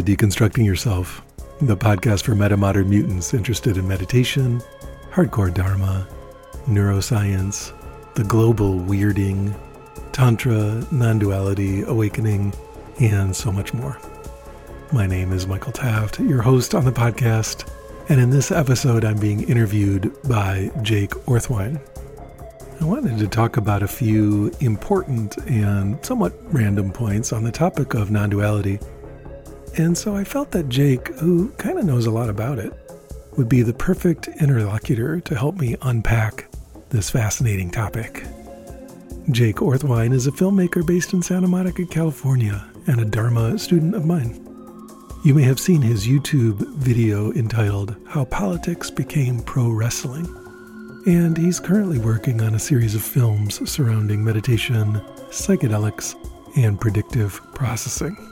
To Deconstructing Yourself, the podcast for metamodern mutants interested in meditation, hardcore dharma, neuroscience, the global weirding, tantra, non duality, awakening, and so much more. My name is Michael Taft, your host on the podcast, and in this episode, I'm being interviewed by Jake Orthwein. I wanted to talk about a few important and somewhat random points on the topic of non duality. And so I felt that Jake, who kind of knows a lot about it, would be the perfect interlocutor to help me unpack this fascinating topic. Jake Orthwein is a filmmaker based in Santa Monica, California, and a Dharma student of mine. You may have seen his YouTube video entitled How Politics Became Pro Wrestling. And he's currently working on a series of films surrounding meditation, psychedelics, and predictive processing.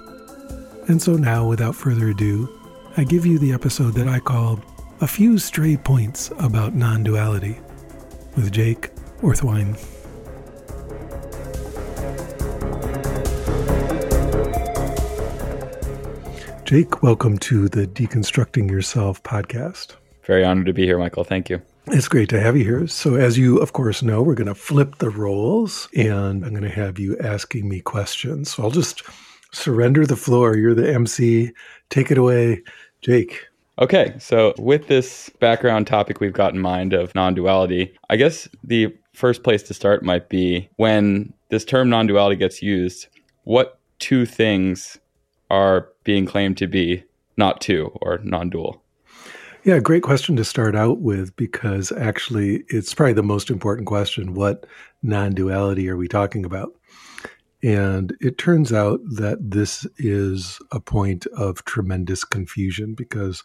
And so now, without further ado, I give you the episode that I call A Few Stray Points About Non Duality with Jake Orthwein. Jake, welcome to the Deconstructing Yourself podcast. Very honored to be here, Michael. Thank you. It's great to have you here. So, as you, of course, know, we're going to flip the roles and I'm going to have you asking me questions. So, I'll just surrender the floor. You're the MC. Take it away, Jake. Okay. So, with this background topic we've got in mind of non duality, I guess the first place to start might be when this term non duality gets used, what two things are being claimed to be not two or non dual? Yeah, great question to start out with because actually it's probably the most important question. What non duality are we talking about? And it turns out that this is a point of tremendous confusion because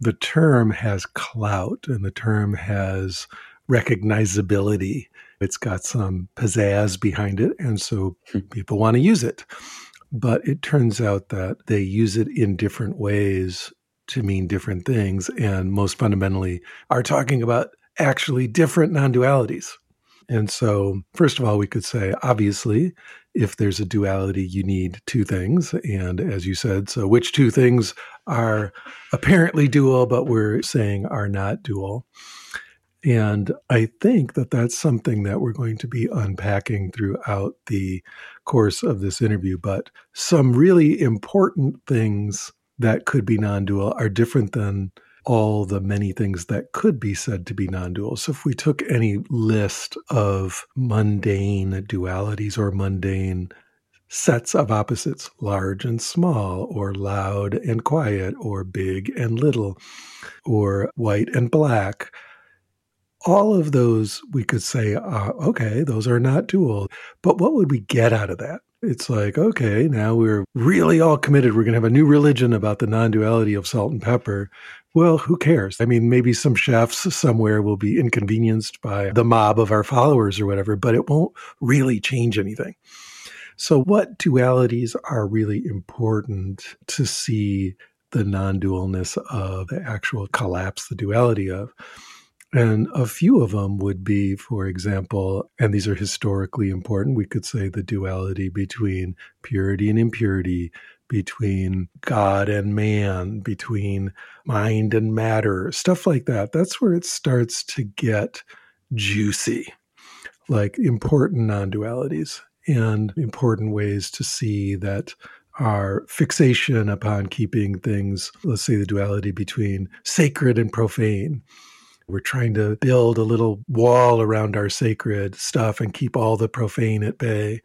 the term has clout and the term has recognizability. It's got some pizzazz behind it. And so hmm. people want to use it. But it turns out that they use it in different ways to mean different things. And most fundamentally, are talking about actually different non dualities. And so, first of all, we could say, obviously, if there's a duality, you need two things. And as you said, so which two things are apparently dual, but we're saying are not dual? And I think that that's something that we're going to be unpacking throughout the course of this interview. But some really important things that could be non dual are different than all the many things that could be said to be non dual. So, if we took any list of mundane dualities or mundane sets of opposites, large and small, or loud and quiet, or big and little, or white and black, all of those we could say, uh, okay, those are not dual. But what would we get out of that? It's like, okay, now we're really all committed. We're going to have a new religion about the non duality of salt and pepper. Well, who cares? I mean, maybe some chefs somewhere will be inconvenienced by the mob of our followers or whatever, but it won't really change anything. So, what dualities are really important to see the non dualness of the actual collapse, the duality of? And a few of them would be, for example, and these are historically important, we could say the duality between purity and impurity, between God and man, between mind and matter, stuff like that. That's where it starts to get juicy, like important non dualities and important ways to see that our fixation upon keeping things, let's say the duality between sacred and profane we're trying to build a little wall around our sacred stuff and keep all the profane at bay.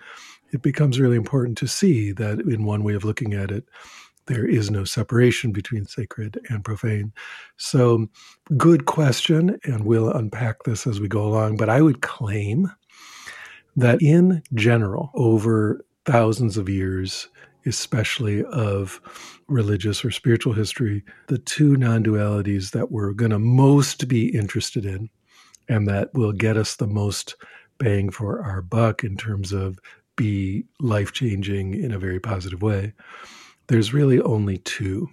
It becomes really important to see that, in one way of looking at it, there is no separation between sacred and profane. So, good question, and we'll unpack this as we go along. But I would claim that in general, over thousands of years, especially of religious or spiritual history, the two non dualities that we're going to most be interested in and that will get us the most bang for our buck in terms of be life changing in a very positive way. There's really only two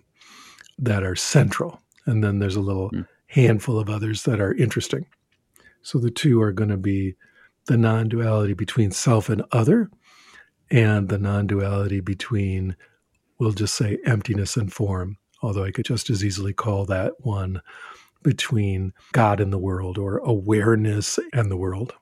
that are central, and then there's a little mm. handful of others that are interesting. So the two are going to be the non duality between self and other, and the non duality between we'll just say emptiness and form, although I could just as easily call that one between God and the world or awareness and the world.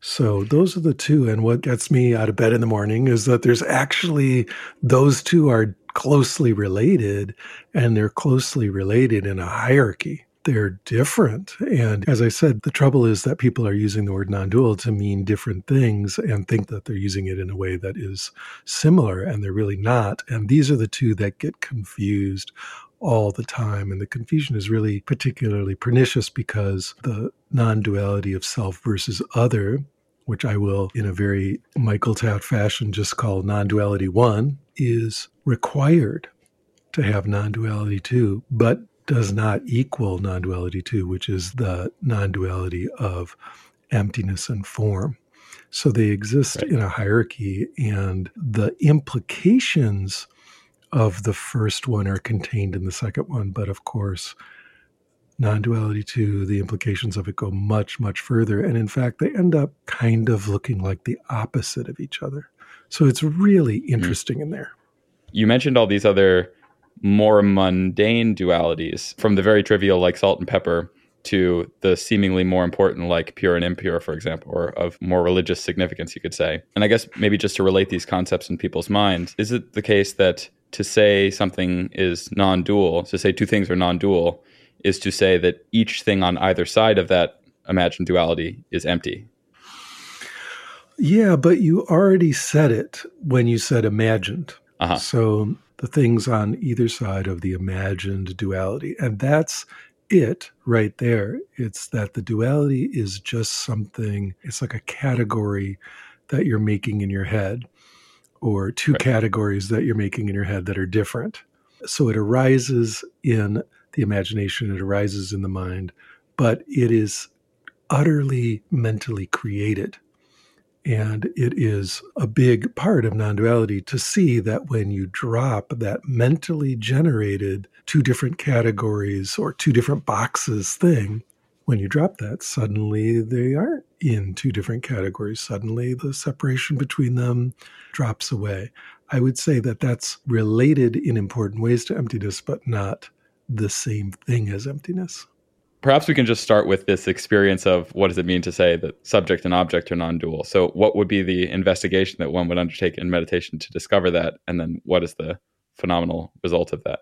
So those are the two. And what gets me out of bed in the morning is that there's actually, those two are closely related and they're closely related in a hierarchy. They're different. And as I said, the trouble is that people are using the word non dual to mean different things and think that they're using it in a way that is similar, and they're really not. And these are the two that get confused all the time. And the confusion is really particularly pernicious because the non duality of self versus other, which I will, in a very Michael Taft fashion, just call non duality one, is required to have non duality two, but does not equal non duality two, which is the non duality of emptiness and form. So they exist right. in a hierarchy, and the implications of the first one are contained in the second one. But of course, non duality two, the implications of it go much, much further. And in fact, they end up kind of looking like the opposite of each other. So it's really hmm. interesting mm. in there. You mentioned all these other more mundane dualities from the very trivial, like salt and pepper, to the seemingly more important, like pure and impure, for example, or of more religious significance, you could say. And I guess maybe just to relate these concepts in people's minds, is it the case that to say something is non dual, to say two things are non dual, is to say that each thing on either side of that imagined duality is empty. Yeah, but you already said it when you said imagined. Uh-huh. So the things on either side of the imagined duality. And that's it right there. It's that the duality is just something, it's like a category that you're making in your head or two right. categories that you're making in your head that are different. So it arises in the imagination, it arises in the mind, but it is utterly mentally created. And it is a big part of non duality to see that when you drop that mentally generated two different categories or two different boxes thing, when you drop that, suddenly they aren't in two different categories. Suddenly the separation between them drops away. I would say that that's related in important ways to emptiness, but not the same thing as emptiness. Perhaps we can just start with this experience of what does it mean to say that subject and object are non dual? So, what would be the investigation that one would undertake in meditation to discover that? And then, what is the phenomenal result of that?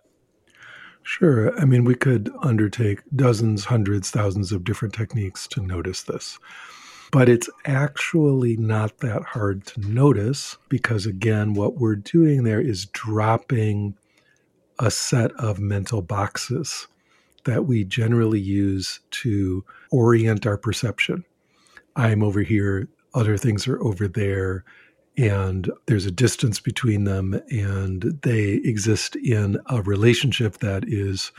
Sure. I mean, we could undertake dozens, hundreds, thousands of different techniques to notice this. But it's actually not that hard to notice because, again, what we're doing there is dropping a set of mental boxes that we generally use to orient our perception. I'm over here, other things are over there and there's a distance between them and they exist in a relationship that is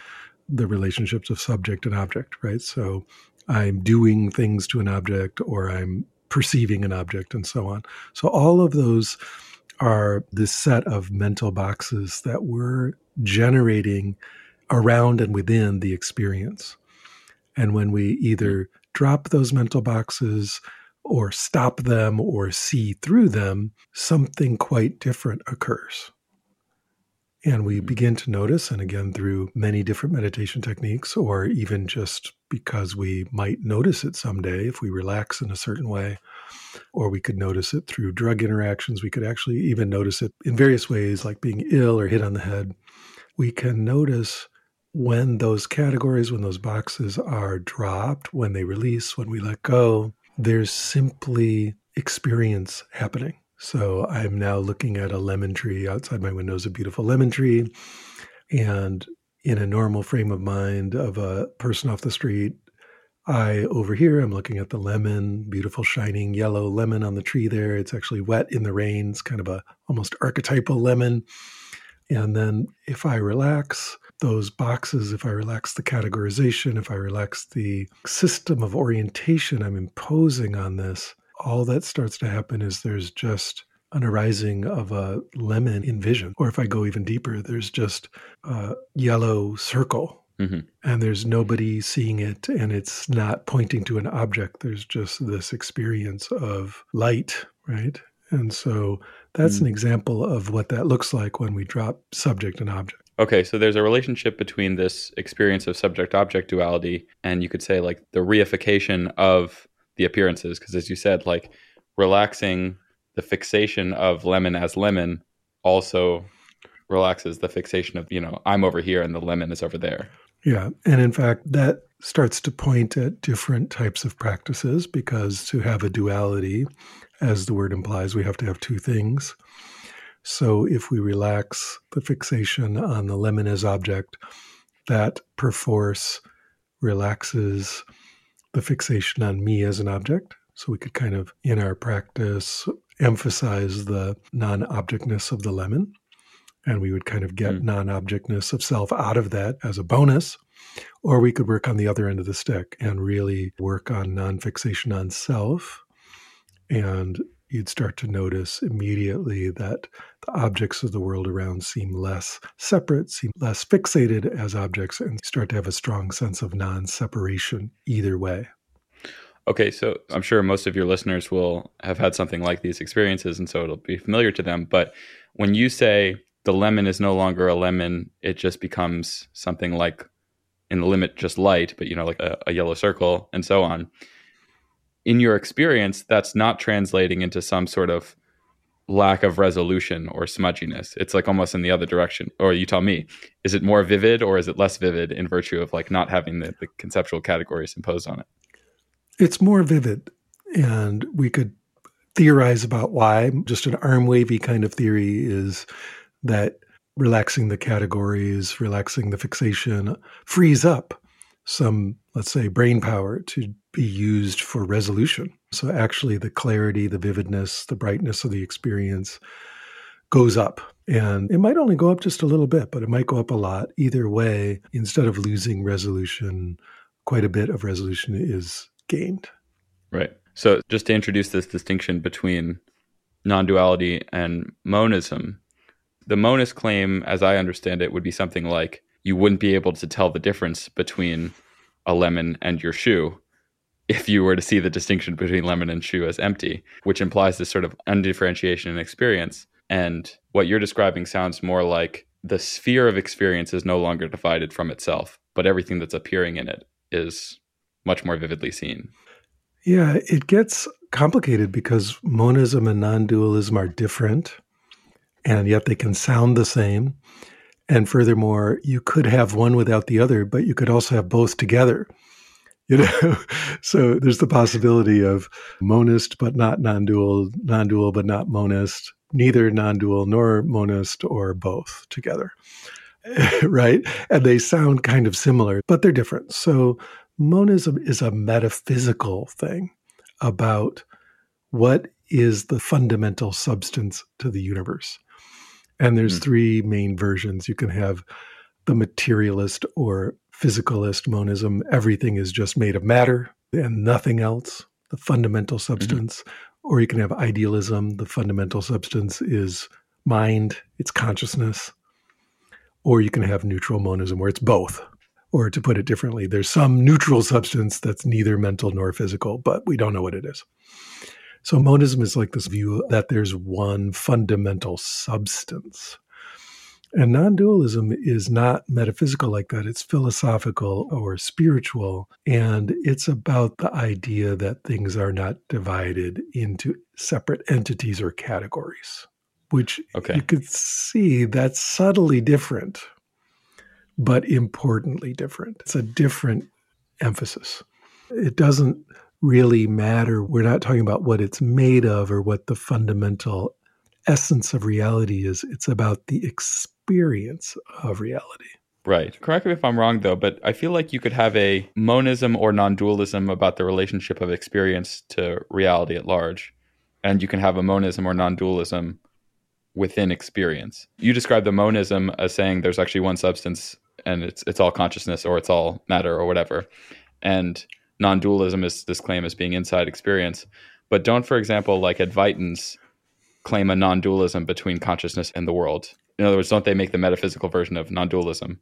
the relationships of subject and object right? So i'm doing things to an object or i'm perceiving an object and so on. So all of those are this set of mental boxes that we're generating around and within the experience. And when we either drop those mental boxes or stop them or see through them, something quite different occurs. And we hmm. begin to notice, and again, through many different meditation techniques, or even just because we might notice it someday if we relax in a certain way, or we could notice it through drug interactions. We could actually even notice it in various ways, like being ill or hit on the head. We can notice when those categories, when those boxes are dropped, when they release, when we let go, there's simply experience happening. So I'm now looking at a lemon tree outside my window is a beautiful lemon tree. And in a normal frame of mind of a person off the street, I over here, I'm looking at the lemon, beautiful shining yellow lemon on the tree there. It's actually wet in the rain. It's kind of a almost archetypal lemon. And then if I relax, those boxes, if I relax the categorization, if I relax the system of orientation I'm imposing on this, all that starts to happen is there's just an arising of a lemon in vision. Or if I go even deeper, there's just a yellow circle Mm-hmm. and there's nobody seeing it and it's not pointing to an object there's just this experience of light right and so That's mm. an example of what that looks like when we drop subject and object. Okay, so there's a relationship between this experience of subject object duality and you could say like the reification of the appearances. Because as you said, like relaxing the fixation of lemon as lemon also relaxes the fixation of, you know, I'm over here and the lemon is over there. Yeah. And in fact, that starts to point at different types of practices because to have a duality, as the word implies, we have to have two things. So if we relax the fixation on the lemon as object, that perforce relaxes the fixation on me as an object. So we could kind of, in our practice, emphasize the non objectness of the lemon. And we would kind of get mm. non objectness of self out of that as a bonus. Or we could work on the other end of the stick and really work on non fixation on self and you'd start to notice immediately that the objects of the world around seem less separate, seem less fixated as objects, and start to have a strong sense of non separation either way. Okay, so I'm sure most of your listeners will have had something like these experiences, and so it'll be familiar to them. But when you say the lemon is no longer a lemon, it just becomes something like in the limit just light, but you know, like a, a yellow circle and so on in your experience, that's not translating into some sort of lack of resolution or smudginess. It's like almost in the other direction. Or you tell me, is it more vivid or is it less vivid in virtue of like not having the, the conceptual categories imposed on it? It's more vivid. And we could theorize about why. Just an arm wavy kind of theory is that relaxing the categories, relaxing the fixation frees up some, let's say, brain power to be used for resolution. So actually, the clarity, the vividness, the brightness of the experience goes up. And it might only go up just a little bit, but it might go up a lot. Either way, instead of losing resolution, quite a bit of resolution is gained. Right. So, just to introduce this distinction between non duality and monism, the monist claim, as I understand it, would be something like you wouldn't be able to tell the difference between a lemon and your shoe if you were to see the distinction between lemon and shoe as empty, which implies this sort of undifferentiation in experience. And what you're describing sounds more like the sphere of experience is no longer divided from itself, but everything that's appearing in it is much more vividly seen. Yeah, it gets complicated because monism and non dualism are different, and yet they can sound the same. And furthermore, you could have one without the other, but you could also have both together. You know, so there's the possibility of monist but not non-dual, non-dual but not monist, neither non-dual nor monist or both together. right? And they sound kind of similar, but they're different. So monism is a metaphysical thing about what is the fundamental substance to the universe. And there's mm. three main versions. You can have the materialist or physicalist monism. Everything is just made of matter and nothing else, the fundamental mm-hmm. substance. Mm-hmm. Or you can have idealism. The fundamental substance is mind, it's consciousness. Or you can have neutral monism where it's both. Or to put it differently, there's some neutral substance that's neither mental nor physical, but we don't know what it is. So monism is like this view that there's one fundamental substance. And non dualism is not metaphysical like that. It's philosophical or spiritual. And it's about the idea that things are not divided into separate entities or categories, which okay. you could see that's subtly different, but importantly different. It's a different emphasis. It doesn't really matter. We're not talking about what it's made of or what the fundamental essence of reality is. It's about the experience of reality. Right. Correct me if I'm wrong, though, but I feel like you could have a monism or non dualism about the relationship of experience to reality at large. And you can have a monism or non dualism within experience. You describe the monism as saying there's actually one substance and it's it's all consciousness or it's all matter or whatever. And non-dualism is this claim as being inside experience. But don't, for example, like Advaitins claim a non-dualism between consciousness and the world. In other words, don't they make the metaphysical version of non-dualism?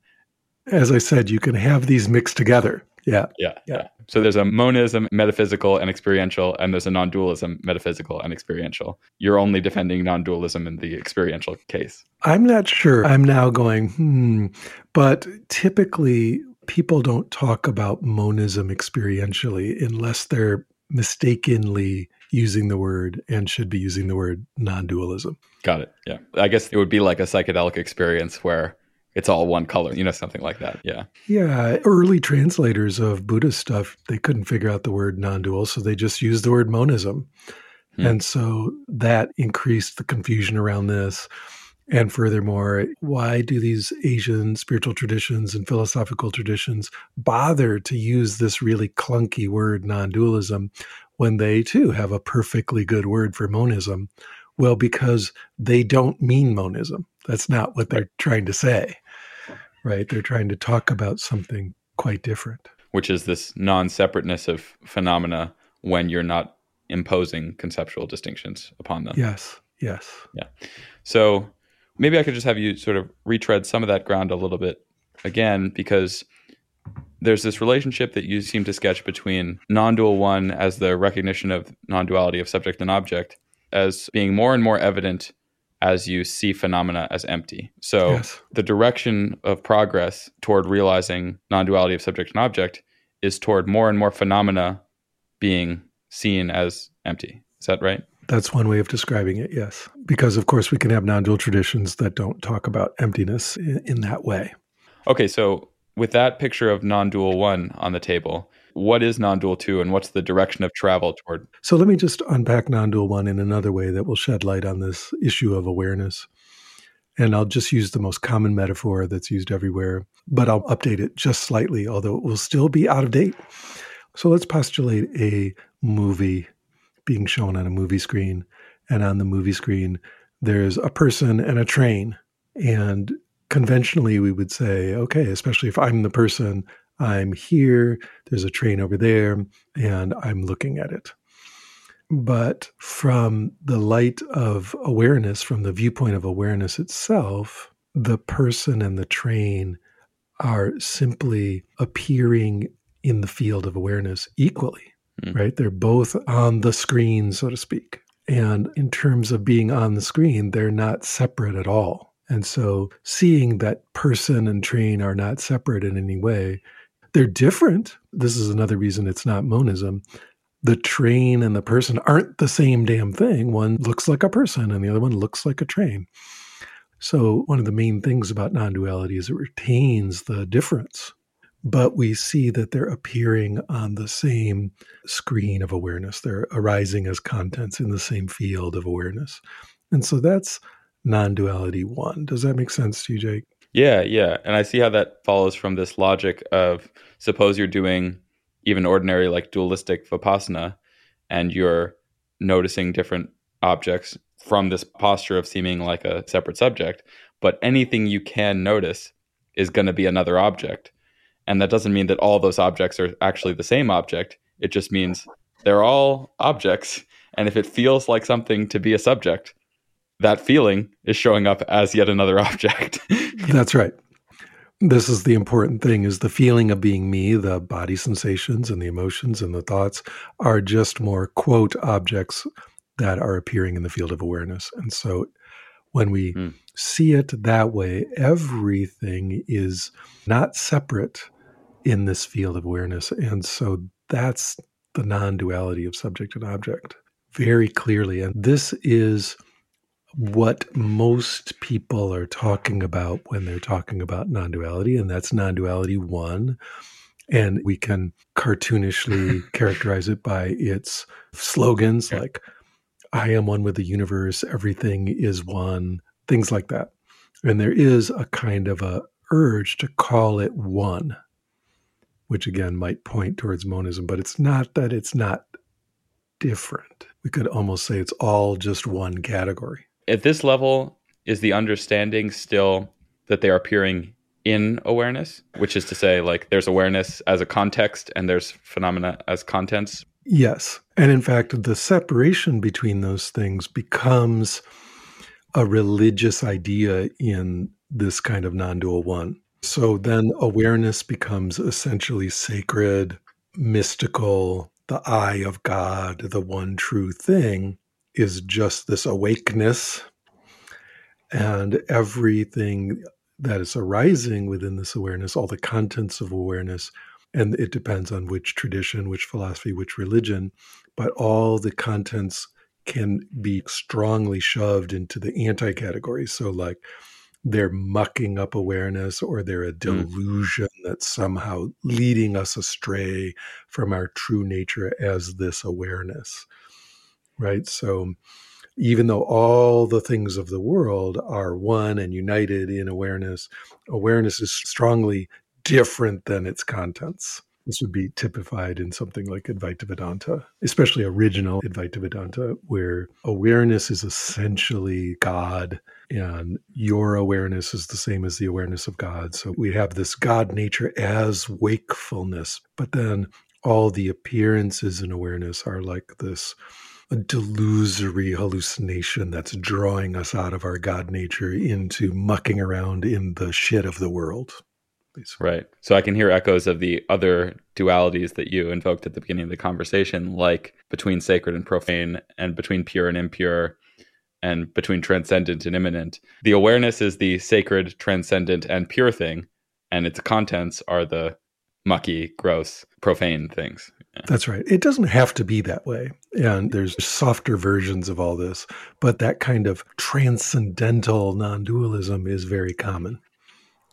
As I said, you can have these mixed together. Yeah. Yeah, yeah. So there's a monism, metaphysical and experiential, and there's a non dualism, metaphysical and experiential. You're only defending non dualism in the experiential case. I'm not sure. I'm now going, hmm. But typically, people don't talk about monism experientially unless they're mistakenly using the word and should be using the word non dualism. Got it. Yeah. I guess it would be like a psychedelic experience where it's all one color, you know, something like that. Yeah. Yeah. Early translators of Buddhist stuff, they couldn't figure out the word non dual, so they just used the word monism. Hmm. And so that increased the confusion around this. And furthermore, why do these Asian spiritual traditions and philosophical traditions bother to use this really clunky word, non dualism, when they too have a perfectly good word for monism? Well, because they don't mean monism. That's not what they're trying to say right? They're trying to talk about something quite different. Which is this non separateness of phenomena when you're not imposing conceptual distinctions upon them. Yes, yes. Yeah. So maybe I could just have you sort of retread some of that ground a little bit again, because there's this relationship that you seem to sketch between non dual one as the recognition of non duality of subject and object as being more and more evident as you see phenomena as empty. So yes. the direction of progress toward realizing non-duality of subject and object is toward more and more phenomena being seen as empty. Is that right? That's one way of describing it, yes. Because, of course, we can have non dual traditions that don't talk about emptiness in, in, that way. Okay, so with that picture of non dual one on the table, what is non-dual 2 and what's the direction of travel toward so let me just unpack non-dual 1 in another way that will shed light on this issue of awareness and i'll just use the most common metaphor that's used everywhere but i'll update it just slightly although it will still be out of date so let's postulate a movie being shown on a movie screen and on the movie screen there's a person and a train and conventionally we would say okay especially if i'm the person I'm here, there's a train over there, and I'm looking at it. But from the light of awareness, from the viewpoint of awareness itself, the person and the train are simply appearing in the field of awareness equally, mm. right? They're both on the screen, so to speak. And in terms of being on the screen, they're not separate at all. And so seeing that person and train are not separate in any way they're different. This is another reason it's not monism. The train and the person aren't the same damn thing. One looks like a person and the other one looks like a train. So, one of the main things about non duality is it retains the difference, but we see that they're appearing on the same screen of awareness. They're arising as contents in the same field of awareness. And so that's non duality one. Does that make sense to you, Jake? Yeah, yeah. And I see how that follows from this logic of suppose you're doing even ordinary like dualistic vipassana and you're noticing different objects from this posture of seeming like a separate subject, but anything you can notice is going to be another object. And that doesn't mean that all those objects are actually the same object. It just means they're all objects. And if it feels like something to be a subject, that feeling is showing up as yet another object. That's right. This is the important thing is the feeling of being me, the body sensations and the emotions and the thoughts are just more quote objects that are appearing in the field of awareness. And so when we mm. see it that way, everything is not separate in this field of awareness. And so that's the non duality of subject and object very clearly. And this is what most people are talking about when they're talking about non duality, and that's non duality one. And we can cartoonishly characterize it by its slogans like, I am one with the universe, everything is one, things like that. And there is a kind of a urge to call it one, which again might point towards monism, but it's not that it's not different. We could almost say it's all just one category at this level, is the understanding still that they are appearing in awareness, which is to say, like there's awareness as a context and there's phenomena as contents? Yes. And in fact, the separation between those things becomes a religious idea in this kind of non dual one. So then awareness becomes essentially sacred, mystical, the eye of God, the one true thing is just this awakeness. And everything that is arising within this awareness, all the contents of awareness, and it depends on which tradition, which philosophy, which religion, but all the contents can be strongly shoved into the anti category. So, like, they're mucking up awareness or they're a hmm. delusion mm. that's somehow leading us astray from our true nature as this awareness. Right. So, even though all the things of the world are one and united in awareness, awareness is strongly different than its contents. This would be typified in something like Advaita Vedanta, especially original Advaita Vedanta, where awareness is essentially God and your awareness is the same as the awareness of God. So we have this God nature as wakefulness, but then all the appearances in awareness are like this a delusory hallucination that's drawing us out of our God nature into mucking around in the shit of the world. Right. So I can hear echoes of the other dualities that you invoked at the beginning of the conversation, like between sacred and profane, and between pure and impure, and between transcendent and immanent. The awareness is the sacred, transcendent, and pure thing, and its contents are the mucky, gross, profane things. Yeah. That's right. It doesn't have to be that way. And there's softer versions of all this, but that kind of transcendental non dualism is very common.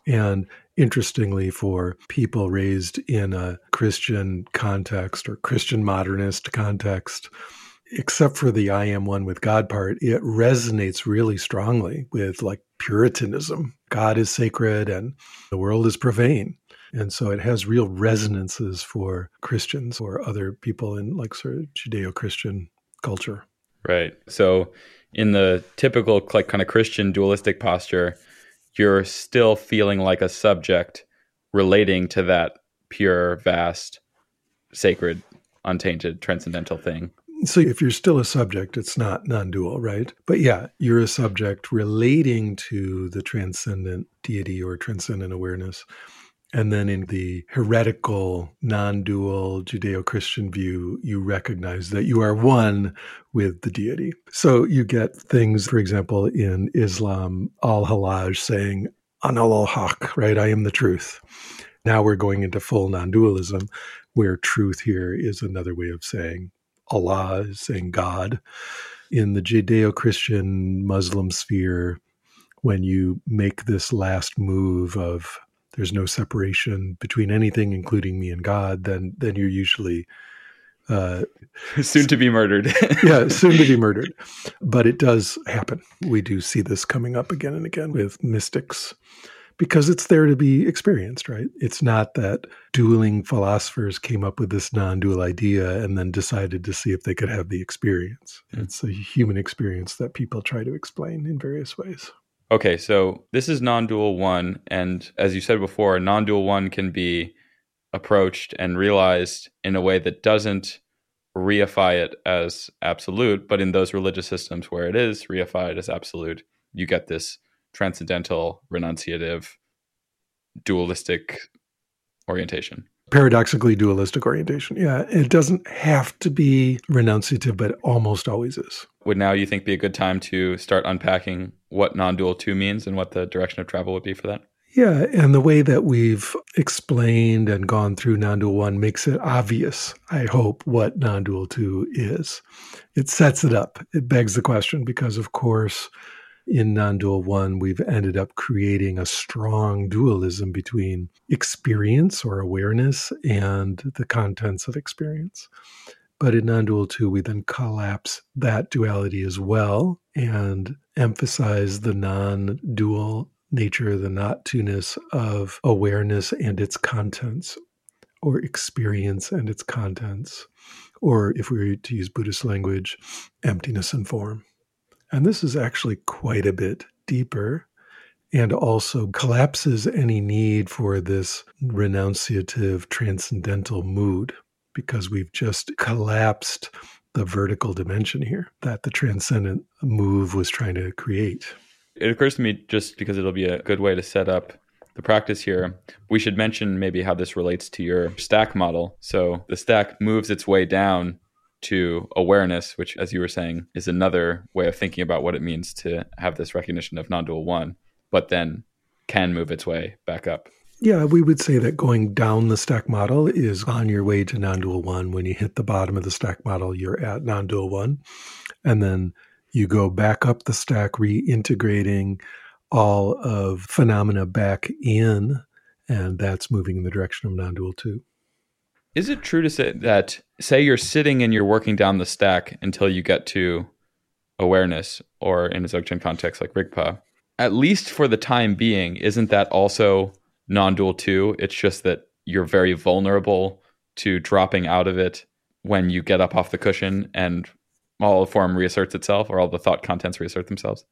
And interestingly, for people raised in a Christian context or Christian modernist context, except for the I am one with God part, it resonates really strongly with like Puritanism. God is sacred and the world is profane. And so it has real resonances for Christians or other people in like sort of Judeo Christian culture. Right. So in the typical like kind of Christian dualistic posture, you're still feeling like a subject relating to that pure, vast, sacred, untainted, transcendental thing. So if you're still a subject, it's not non dual, right? But yeah, you're a subject relating to the transcendent deity or transcendent awareness. And then in the heretical, non dual Judeo Christian view, you recognize that you are one with the deity. So you get things, for example, in Islam, al Hallaj saying, Anal al Haq, right? I am the truth. Now we're going into full non dualism, where truth here is another way of saying Allah, is saying God. In the Judeo Christian Muslim sphere, when you make this last move of there's no separation between anything, including me and God, then then you're usually uh, soon to be murdered. yeah, soon to be murdered. But it does happen. We do see this coming up again and again with mystics because it's there to be experienced, right? It's not that dueling philosophers came up with this non dual idea and then decided to see if they could have the experience. Mm. It's a human experience that people try to explain in various ways. Okay, so this is non-dual one, and as you said before, non-dual one can be approached and realized in a way that doesn't reify it as absolute, but in those religious systems where it is reified as absolute, you get this transcendental, renunciative, dualistic orientation paradoxically dualistic orientation. Yeah, it doesn't have to be renunciative, but it almost always is. Would now you think be a good time to start unpacking what non-dual 2 means and what the direction of travel would be for that? Yeah, and the way that we've explained and gone through non-dual 1 makes it obvious, I hope, what non-dual 2 is. It sets it up. It begs the question because of course in non dual one, we've ended up creating a strong dualism between experience or awareness and the contents of experience. But in non dual two, we then collapse that duality as well and emphasize the non dual nature, the not two ness of awareness and its contents, or experience and its contents, or if we were to use Buddhist language, emptiness and form. And this is actually quite a bit deeper and also collapses any need for this renunciative transcendental mood because we've just collapsed the vertical dimension here that the transcendent move was trying to create. It occurs to me just because it'll be a good way to set up the practice here, we should mention maybe how this relates to your stack model. So the stack moves its way down to awareness, which, as you were saying, is another way of thinking about what it means to have this recognition of non dual one, but then can move its way back up. Yeah, we would say that going down the stack model is on your way to non dual one. When you hit the bottom of the stack model, you're at non dual one. And then you go back up the stack, reintegrating all of phenomena back in, and that's moving in the direction of non dual two. Is it true to say that, say, you're sitting and you're working down the stack until you get to awareness, or in a Dzogchen context like Rigpa, at least for the time being, isn't that also non dual two? It's just that you're very vulnerable to dropping out of it when you get up off the cushion and all the form reasserts itself or all the thought contents reassert themselves?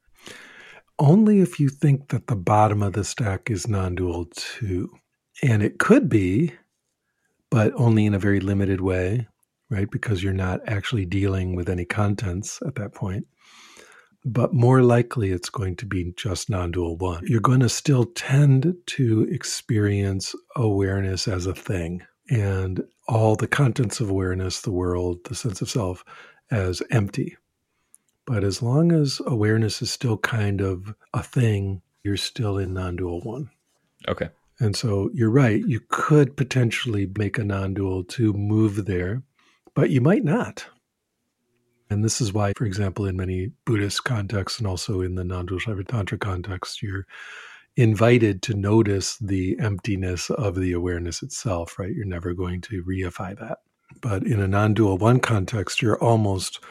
Only if you think that the bottom of the stack is non dual two. And it could be, but only in a very limited way, right? Because you're not actually dealing with any contents at that point. But more likely, it's going to be just non dual one. You're going to still tend to experience awareness as a thing and all the contents of awareness, the world, the sense of self, as empty. But as long as awareness is still kind of a thing, you're still in non dual one. Okay. And so you're right. You could potentially make a non dual two move there, but you might not. And this is why, for example, in many Buddhist contexts and also in the non dual Tantra context, you're invited to notice the emptiness of the awareness itself, right? You're never going to reify that. But in a non dual one context, you're almost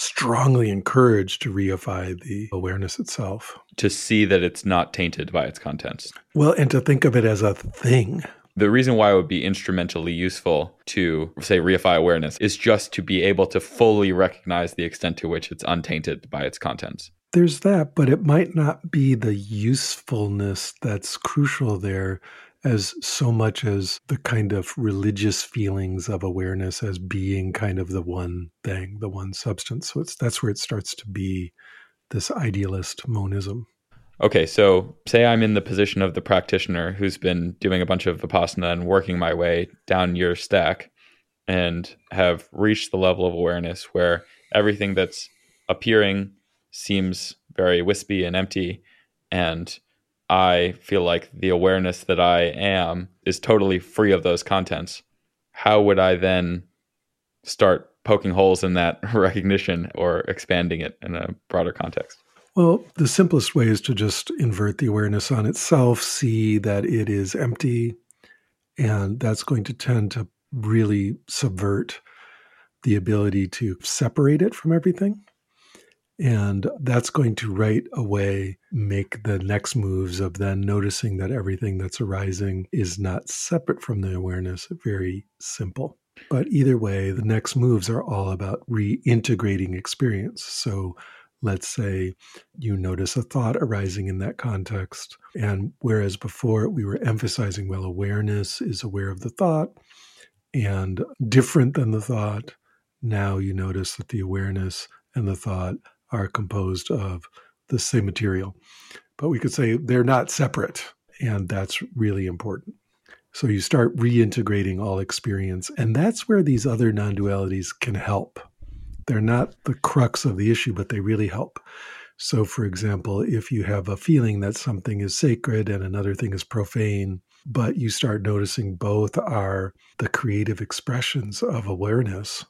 strongly encouraged to reify the awareness itself. To see that it's not tainted by its contents. Well, and to think of it as a thing. The reason why it would be instrumentally useful to, say, reify awareness is just to be able to fully recognize the extent to which it's untainted by its contents. There's that, but it might not be the usefulness that's crucial there as so much as the kind of religious feelings of awareness as being kind of the one thing, the one substance. So it's that's where it starts to be this idealist monism. Okay, so say I'm in the position of the practitioner who's been doing a bunch of vipassana and working my way down your stack and have reached the level of awareness where everything that's appearing seems very wispy and empty and I feel like the awareness that I am is totally free of those contents, how would I then start poking holes in that recognition or expanding it in a broader context? Well, the simplest way is to just invert the awareness on itself, see that it is empty, and that's going to tend to really subvert the ability to separate it from everything. And that's going to right away make the next moves of then noticing that everything that's arising is not separate from the awareness very simple. But either way, the next moves are all about reintegrating experience. So let's say you notice a thought arising in that context. And whereas before we were emphasizing, well, awareness is aware of the thought and different than the thought, now you notice that the awareness and the thought are composed of the same material. But we could say they're not separate, and that's really important. So you start reintegrating all experience, and that's where these other non dualities can help. They're not the crux of the issue, but they really help. So, for example, if you have a feeling that something is sacred and another thing is profane, but you start noticing both are the creative expressions of awareness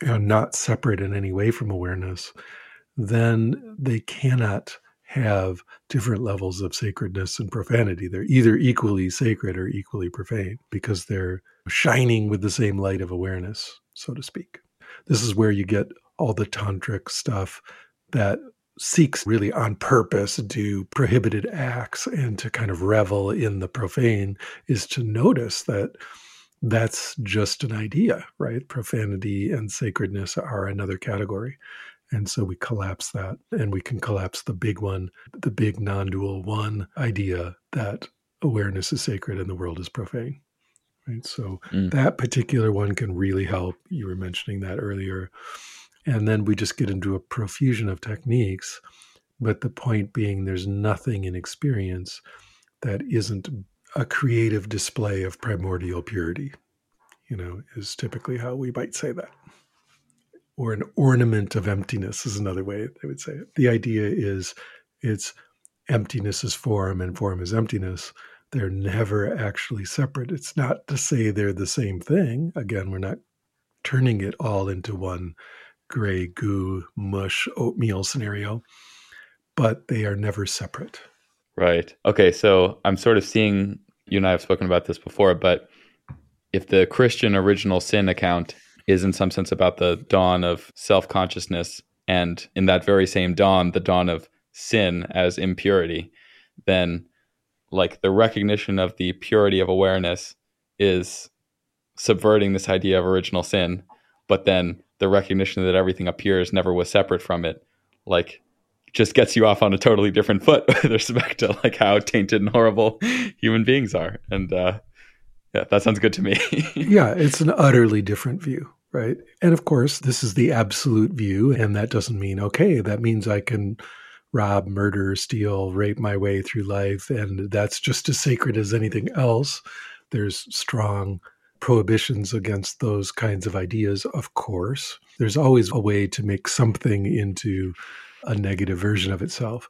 and not separate in any way from awareness, then they cannot have different levels of sacredness and profanity. They're either equally sacred or equally profane because they're shining with the same light of awareness, so to speak. This is where you get all the tantric stuff that seeks really on purpose to do prohibited acts and to kind of revel in the profane is to notice that that's just an idea, right? Profanity and sacredness are another category. And so we collapse that and we can collapse the big one, the big non dual one idea that awareness is sacred and the world is profane. Right. So mm. that particular one can really help. You were mentioning that earlier. And then we just get into a profusion of techniques. But the point being, there's nothing in experience that isn't a creative display of primordial purity, you know, is typically how we might say that. Or an ornament of emptiness is another way they would say it. The idea is it's emptiness is form and form is emptiness. They're never actually separate. It's not to say they're the same thing. Again, we're not turning it all into one gray goo mush oatmeal scenario, but they are never separate. Right. Okay. So I'm sort of seeing you and I have spoken about this before, but if the Christian original sin account is in some sense about the dawn of self consciousness, and in that very same dawn, the dawn of sin as impurity, then like the recognition of the purity of awareness is subverting this idea of original sin, but then the recognition that everything appears never was separate from it, like just gets you off on a totally different foot with respect to like how tainted and horrible human beings are. And uh, yeah, that sounds good to me. yeah, it's an utterly different view, right? And of course, this is the absolute view, and that doesn't mean okay. That means I can rob, murder, steal, rape my way through life, and that's just as sacred as anything else. There's strong prohibitions against those kinds of ideas, of course. There's always a way to make something into a negative version of itself.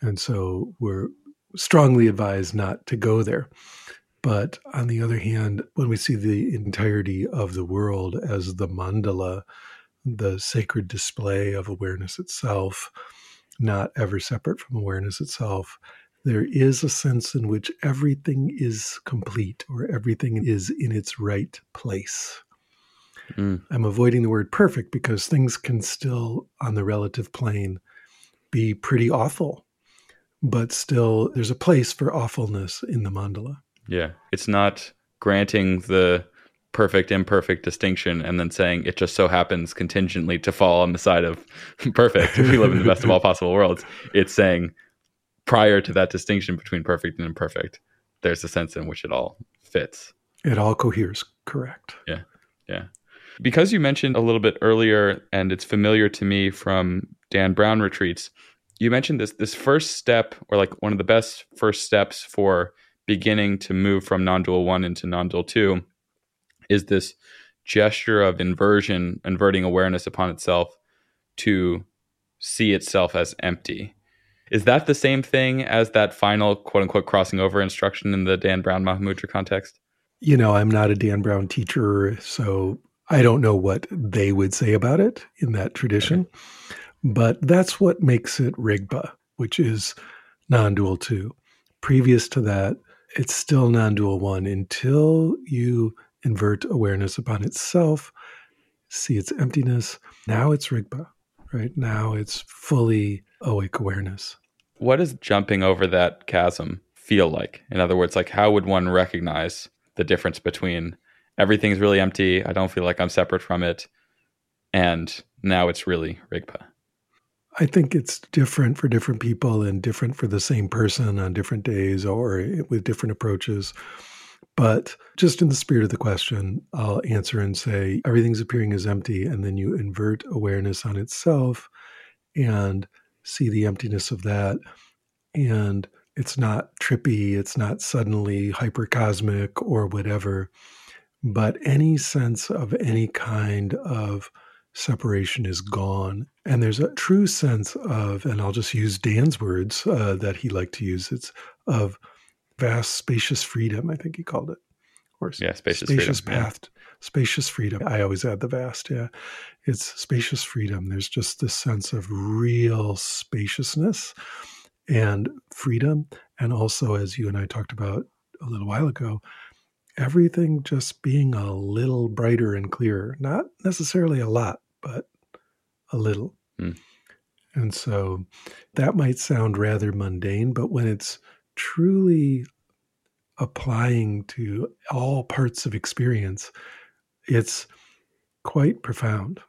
And so we're strongly advised not to go there. But on the other hand, when we see the entirety of the world as the mandala, the sacred display of awareness itself, not ever separate from awareness itself, there is a sense in which everything is complete or everything is in its right place. Mm. I'm avoiding the word perfect because things can still, on the relative plane, be pretty awful, but still there's a place for awfulness in the mandala. Yeah. It's not granting the perfect imperfect distinction and then saying it just so happens contingently to fall on the side of perfect if we live in the best of all possible worlds. It's saying prior to that distinction between perfect and imperfect, there's a sense in which it all fits. It all coheres, correct. Yeah. Yeah. Because you mentioned a little bit earlier, and it's familiar to me from Dan Brown retreats, you mentioned this this first step, or like one of the best first steps for beginning to move from non-dual one into non-dual two, is this gesture of inversion, inverting awareness upon itself to see itself as empty. Is that the same thing as that final quote unquote crossing over instruction in the Dan Brown Mahamudra context? You know, I'm not a Dan Brown teacher, so I don't know what they would say about it in that tradition, okay. but that's what makes it Rigpa, which is non dual two. Previous to that, it's still non dual one until you invert awareness upon itself, see its emptiness. Now it's Rigpa, right? Now it's fully awake awareness. What does jumping over that chasm feel like? In other words, like how would one recognize the difference between everything's really empty. I don't feel like I'm separate from it. And now it's really Rigpa. I think it's different for different people and different for the same person on different days or with different approaches. But just in the spirit of the question, I'll answer and say everything's appearing as empty. And then you invert awareness on itself and see the emptiness of that. And it's not trippy, it's not suddenly hypercosmic or whatever but any sense of any kind of separation is gone. And there's a true sense of, and I'll just use Dan's words uh, that he liked to use, it's of vast, spacious freedom, I think he called it. Or yeah, spacious, spacious freedom. path, yeah. spacious freedom. I always add the vast, yeah. It's spacious freedom. There's just this sense of real spaciousness and freedom. And also, as you and I talked about a little while ago, everything just being a little brighter and clearer. Not necessarily a lot, but a little. Mm. And so that might sound rather mundane, but when it's truly applying to all parts of experience, it's quite profound.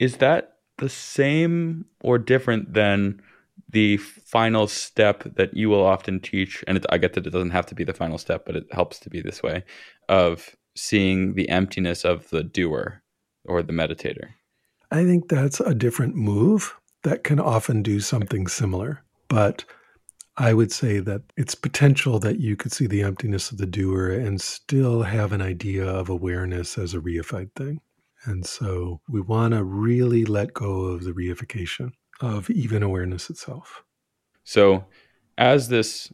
Is that the same or different than the final step that you will often teach, and it, I get that it doesn't have to be the final step, but it helps to be this way of seeing the emptiness of the doer or the meditator. I think that's a different move that can often do something similar, but I would say that it's potential that you could see the emptiness of the doer and still have an idea of awareness as a reified thing. And so we want to really let go of the reification of even awareness itself. So, as this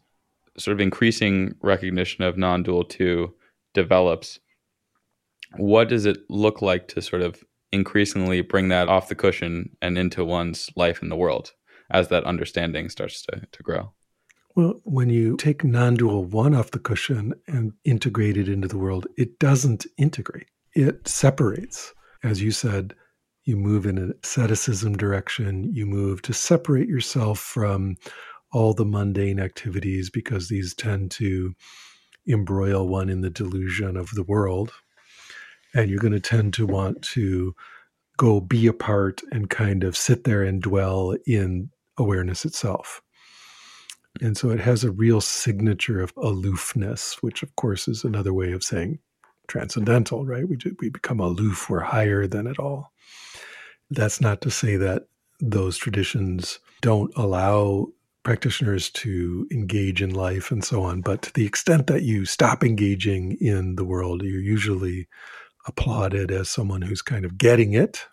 sort of increasing recognition of non dual two develops, what does it look like to sort of increasingly bring that off the cushion and into one's life in the world as that understanding starts to, to grow? Well, when you take non dual one off the cushion and integrate it into the world, it doesn't integrate, it separates. As you said, you move in an asceticism direction, you move to separate yourself from all the mundane activities because these tend to embroil one in the delusion of the world. And you're going to tend to want to go be apart and kind of sit there and dwell in awareness itself. And so it has a real signature of aloofness, which of course is another way of saying transcendental, right? We, do, we become aloof, we're higher than it all. That's not to say that those traditions don't allow practitioners to engage in life and so on. But to the extent that you stop engaging in the world, you're usually applauded as someone who's kind of getting it.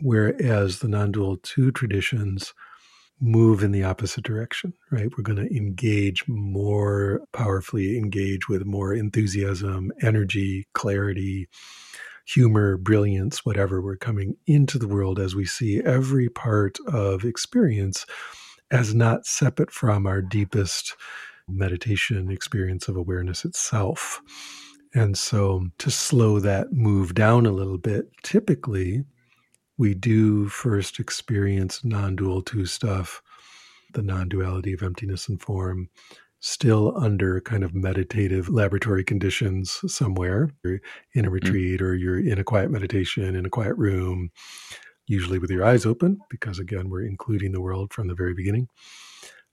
Whereas the non dual two traditions move in the opposite direction, right? We're going to engage more powerfully, engage with more enthusiasm, energy, clarity, humor, brilliance, whatever. We're coming into the world as we see every part of experience as not separate from our deepest meditation experience of awareness itself. And so to slow that move down a little bit, typically we do first experience non dual two stuff, the non duality of emptiness and form, still under kind of meditative laboratory conditions somewhere. You're in a mm. retreat or you're in a quiet meditation in a quiet room usually with your eyes open, because again, we're including the world from the very beginning,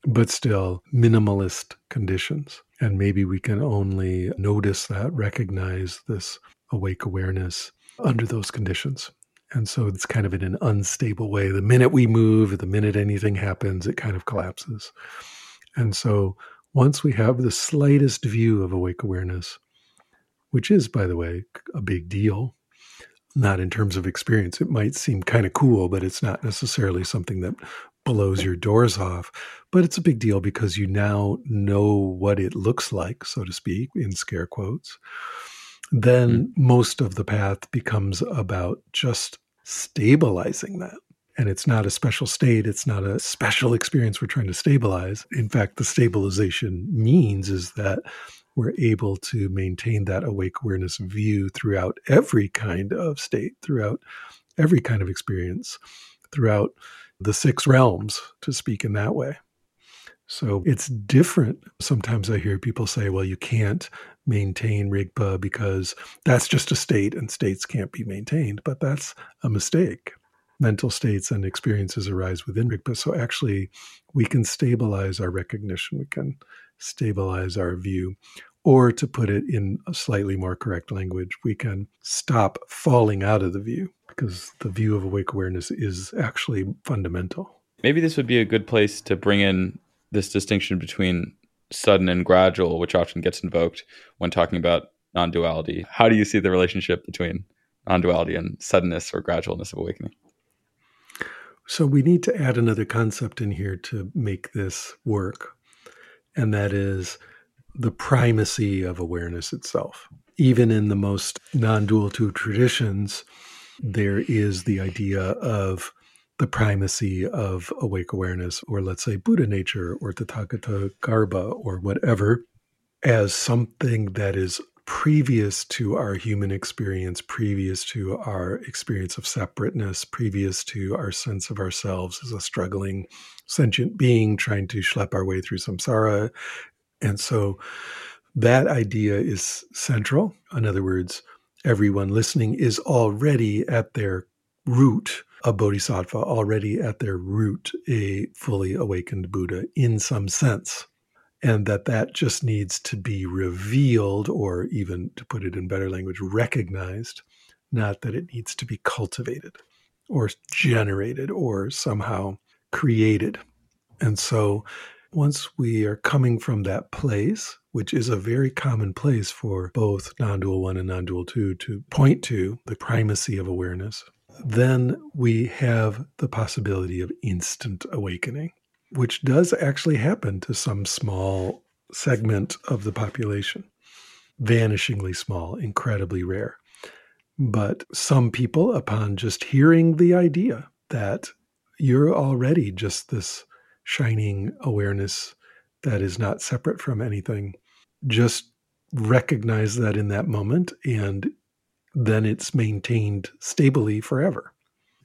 but still minimalist conditions. And maybe we can only notice that, recognize this awake awareness under those conditions. And so it's kind of in an unstable way. The minute we move, the minute anything happens, it kind of collapses. And so once we have the slightest view of awake awareness, which is, by the way, a big deal not in terms of experience. It might seem kind of cool, but it's not necessarily something that blows your doors off. But it's a big deal because you now know what it looks like, so to speak, in scare quotes. Then mm-hmm. most of the path becomes about just stabilizing that. And it's not a special state, it's not a special experience we're trying to stabilize. In fact, the stabilization means is that we're able to maintain that awake awareness view throughout every kind of state, throughout every kind of experience, throughout the six realms, to speak in that way. So it's different. Sometimes I hear people say, well, you can't maintain Rigpa because that's just a state and states can't be maintained. But that's a mistake. Mental states and experiences arise within Rigpa. So actually, we can stabilize our recognition. We can stabilize our view. Or to put it in a slightly more correct language, we can stop falling out of the view because the view of awake awareness is actually fundamental. Maybe this would be a good place to bring in this distinction between sudden and gradual, which often gets invoked when talking about non duality. How do you see the relationship between non duality and suddenness or gradualness of awakening? So, we need to add another concept in here to make this work and that is the primacy of awareness itself. Even in the most non dual two traditions, there is the idea of the primacy of awake awareness, or let's say Buddha nature, or Tathagata Garbha, or whatever, as something that is previous to our human experience, previous to our experience of separateness, previous to our sense of ourselves as a struggling sentient being trying to schlep our way through samsara. And so that idea is central. In other words, everyone listening is already at their root a bodhisattva, already at their root a fully awakened Buddha in some sense. And that that just needs to be revealed or even to put it in better language recognized not that it needs to be cultivated or generated or somehow created. And so once we are coming from that place, which is a very common place for both non dual one and non dual two to point to the primacy of awareness, then we have the possibility of instant awakening, which does actually happen to some small segment of the population. Vanishingly small, incredibly rare. But some people, upon just hearing the idea that you're already just this shining awareness that is not separate from anything. Just recognize that in that moment, and then it's maintained stably forever.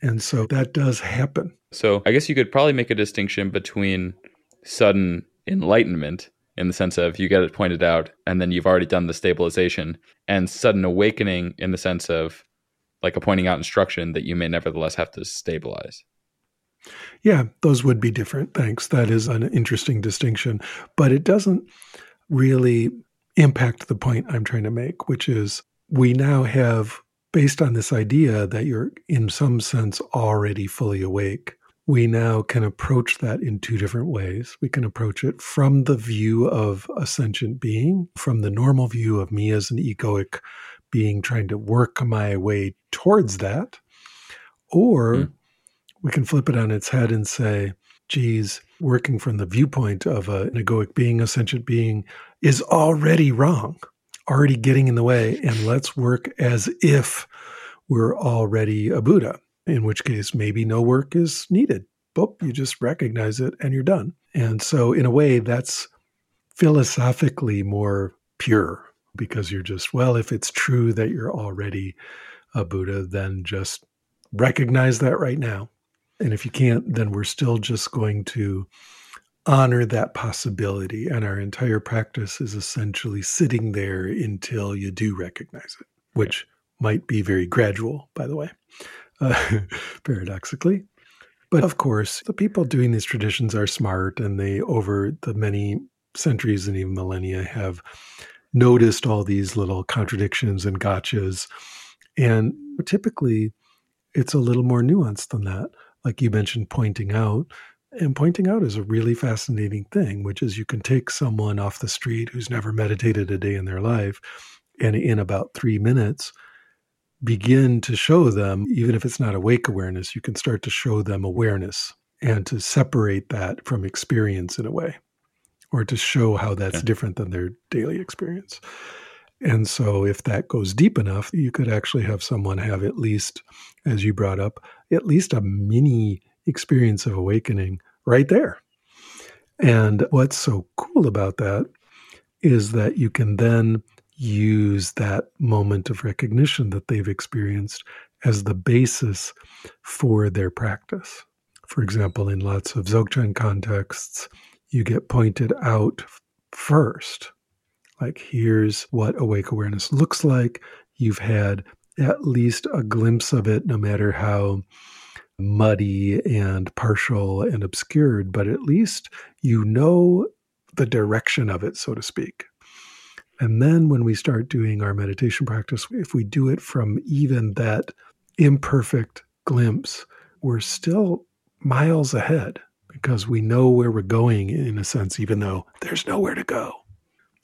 And so that does happen. So I guess you could probably make a distinction between sudden enlightenment in the sense of you get it pointed out and then you've already done the stabilization and sudden awakening in the sense of like a pointing out instruction that you may nevertheless have to stabilize. Yeah, those would be different. Thanks. That is an interesting distinction, but it doesn't really impact the point I'm trying to make, which is we now have, based on this idea that you're in some sense already fully awake, we now can approach that in two different ways. We can approach it from the view of a sentient being, from the normal view of me as an egoic being trying to work my way towards that, or mm we can flip it on its head and say, geez, working from the viewpoint of an egoic being, a sentient being, is already wrong, already getting in the way. And let's work as if we're already a Buddha, in which case maybe no work is needed. Boop, you just recognize it and you're done. And so, in a way, that's philosophically more pure because you're just, well, if it's true that you're already a Buddha, then just recognize that right now and if you can't, then we're still just going to honor that possibility. And our entire practice is essentially sitting there until you do recognize it, which might be very gradual, by the way, uh, paradoxically. But of course, the people doing these traditions are smart and they, over the many centuries and even millennia, have noticed all these little contradictions and gotchas. And typically, it's a little more nuanced than that like you mentioned, pointing out. And pointing out is a really fascinating thing, which is you can take someone off the street who's never meditated a day in their life, and in about three minutes, begin to show them, even if it's not awake awareness, you can start to show them awareness and to separate that from experience in a way, or to show how that's yeah. different than their daily experience. And so, if that goes deep enough, you could actually have someone have at least, as you brought up, at least a mini experience of awakening right there. And what's so cool about that is that you can then use that moment of recognition that they've experienced as the basis for their practice. For example, in lots of Dzogchen contexts, you get pointed out first like, here's what awake awareness looks like. You've had at least a glimpse of it, no matter how muddy and partial and obscured, but at least you know the direction of it, so to speak. And then when we start doing our meditation practice, if we do it from even that imperfect glimpse, we're still miles ahead because we know where we're going in a sense, even though there's nowhere to go.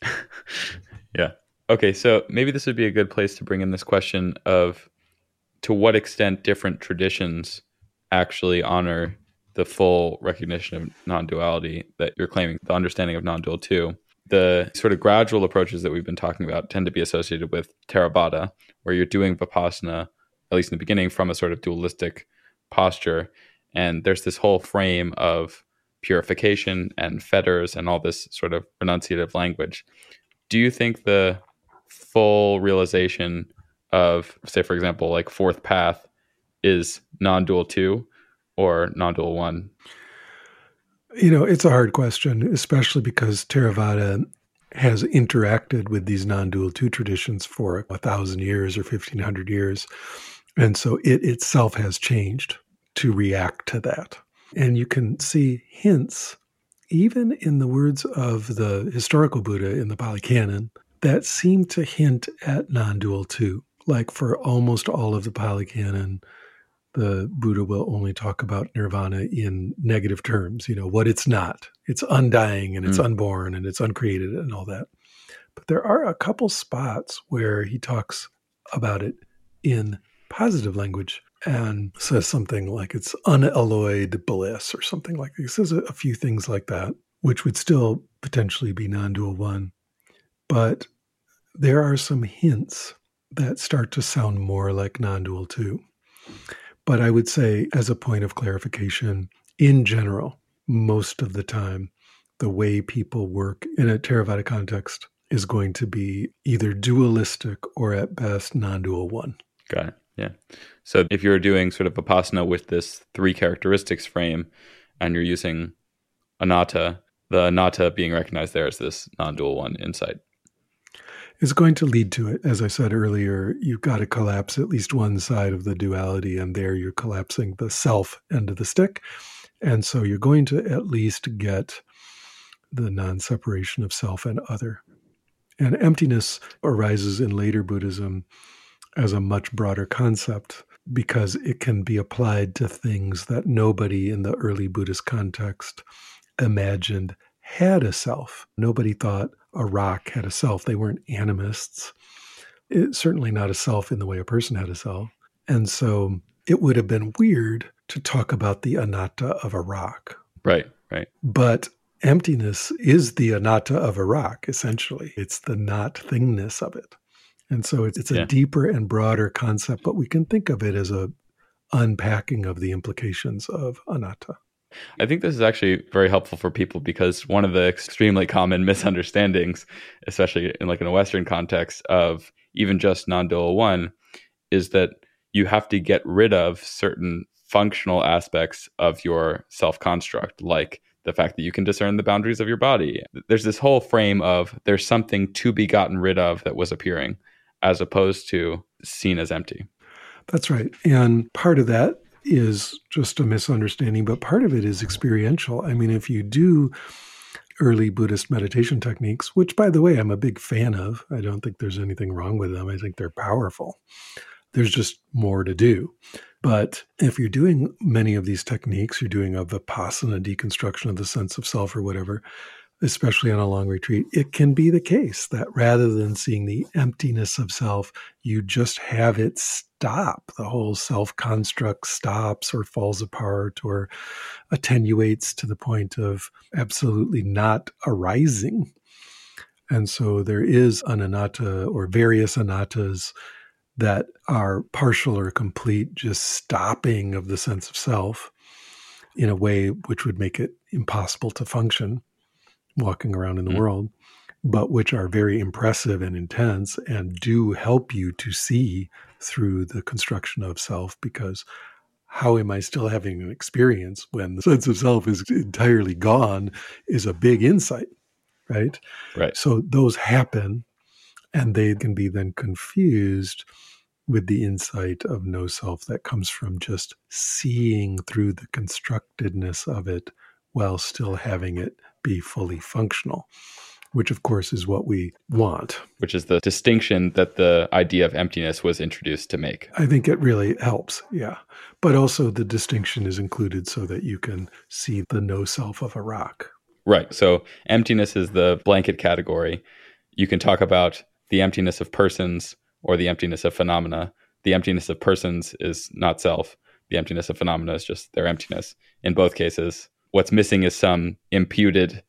yeah. Okay, so maybe this would be a good place to bring in this question of to what extent different traditions actually honor the full recognition of non-duality that you're claiming, the understanding of non-dual two. The sort of gradual approaches that we've been talking about tend to be associated with Theravada, where you're doing Vipassana, at least in the beginning, from a sort of dualistic posture. And there's this whole frame of purification and fetters and all this sort of renunciative language. Do you think the full realization of, say, for example, like fourth path is non dual two or non dual one? You know, it's a hard question, especially because Theravada has interacted with these non dual two traditions for a thousand years or 1500 years. And so it itself has changed to react to that. And you can see hints, even in the words of the historical Buddha in the Pali Canon, that seem to hint at non dual two. Like for almost all of the Pali Canon, the Buddha will only talk about nirvana in negative terms, you know, what it's not. It's undying and it's mm. unborn and it's uncreated and all that. But there are a couple spots where he talks about it in positive language and says something like it's unalloyed bliss or something like that. He says a, a few things like that, which would still potentially be non dual one. But there are some hints that start to sound more like non dual two. But I would say, as a point of clarification, in general, most of the time, the way people work in a Theravada context is going to be either dualistic or at best non dual one. Got it. Yeah. So if you're doing sort of vipassana with this three characteristics frame and you're using anatta, the anatta being recognized there as this non dual one insight. Is going to lead to it. As I said earlier, you've got to collapse at least one side of the duality, and there you're collapsing the self end of the stick. And so you're going to at least get the non separation of self and other. And emptiness arises in later Buddhism as a much broader concept because it can be applied to things that nobody in the early Buddhist context imagined had a self. Nobody thought a rock had a self. They weren't animists. It's certainly not a self in the way a person had a self. And so it would have been weird to talk about the anatta of a rock. Right, right. But emptiness is the anatta of a rock, essentially. It's the not thingness of it. And so it's, it's a yeah. deeper and broader concept, but we can think of it as a unpacking of the implications of anatta. I think this is actually very helpful for people because one of the extremely common misunderstandings, especially in like in a Western context of even just non-dual one, is that you have to get rid of certain functional aspects of your self-construct, like the fact that you can discern the boundaries of your body. There's this whole frame of there's something to be gotten rid of that was appearing, as opposed to seen as empty. That's right. And part of that is just a misunderstanding, but part of it is experiential. I mean, if you do early Buddhist meditation techniques, which, by the way, I'm a big fan of, I don't think there's anything wrong with them. I think they're powerful. There's just more to do. But if you're doing many of these techniques, you're doing a vipassana deconstruction of the sense of self or whatever, especially on a long retreat, it can be the case that rather than seeing the emptiness of self, you just have it stop. The whole self construct stops or falls apart or attenuates to the point of absolutely not arising. And so there is an anatta or various anattas that are partial or complete, just stopping of the sense of self in a way which would make it impossible to function walking around in the mm. world, but which are very impressive and intense and do help you to see through the construction of self because how am I still having an experience when the sense of self is entirely gone is a big insight, right? Right. So those happen and they can be then confused with the insight of no self that comes from just seeing through the constructedness of it while still having it be fully functional, which of course is what we want. Which is the distinction that the idea of emptiness was introduced to make. I think it really helps, yeah. But also the distinction is included so that you can see the no self of a rock. Right. So emptiness is the blanket category. You can talk about the emptiness of persons or the emptiness of phenomena. The emptiness of persons is not self. The emptiness of phenomena is just their emptiness. In both cases, what's missing is some imputed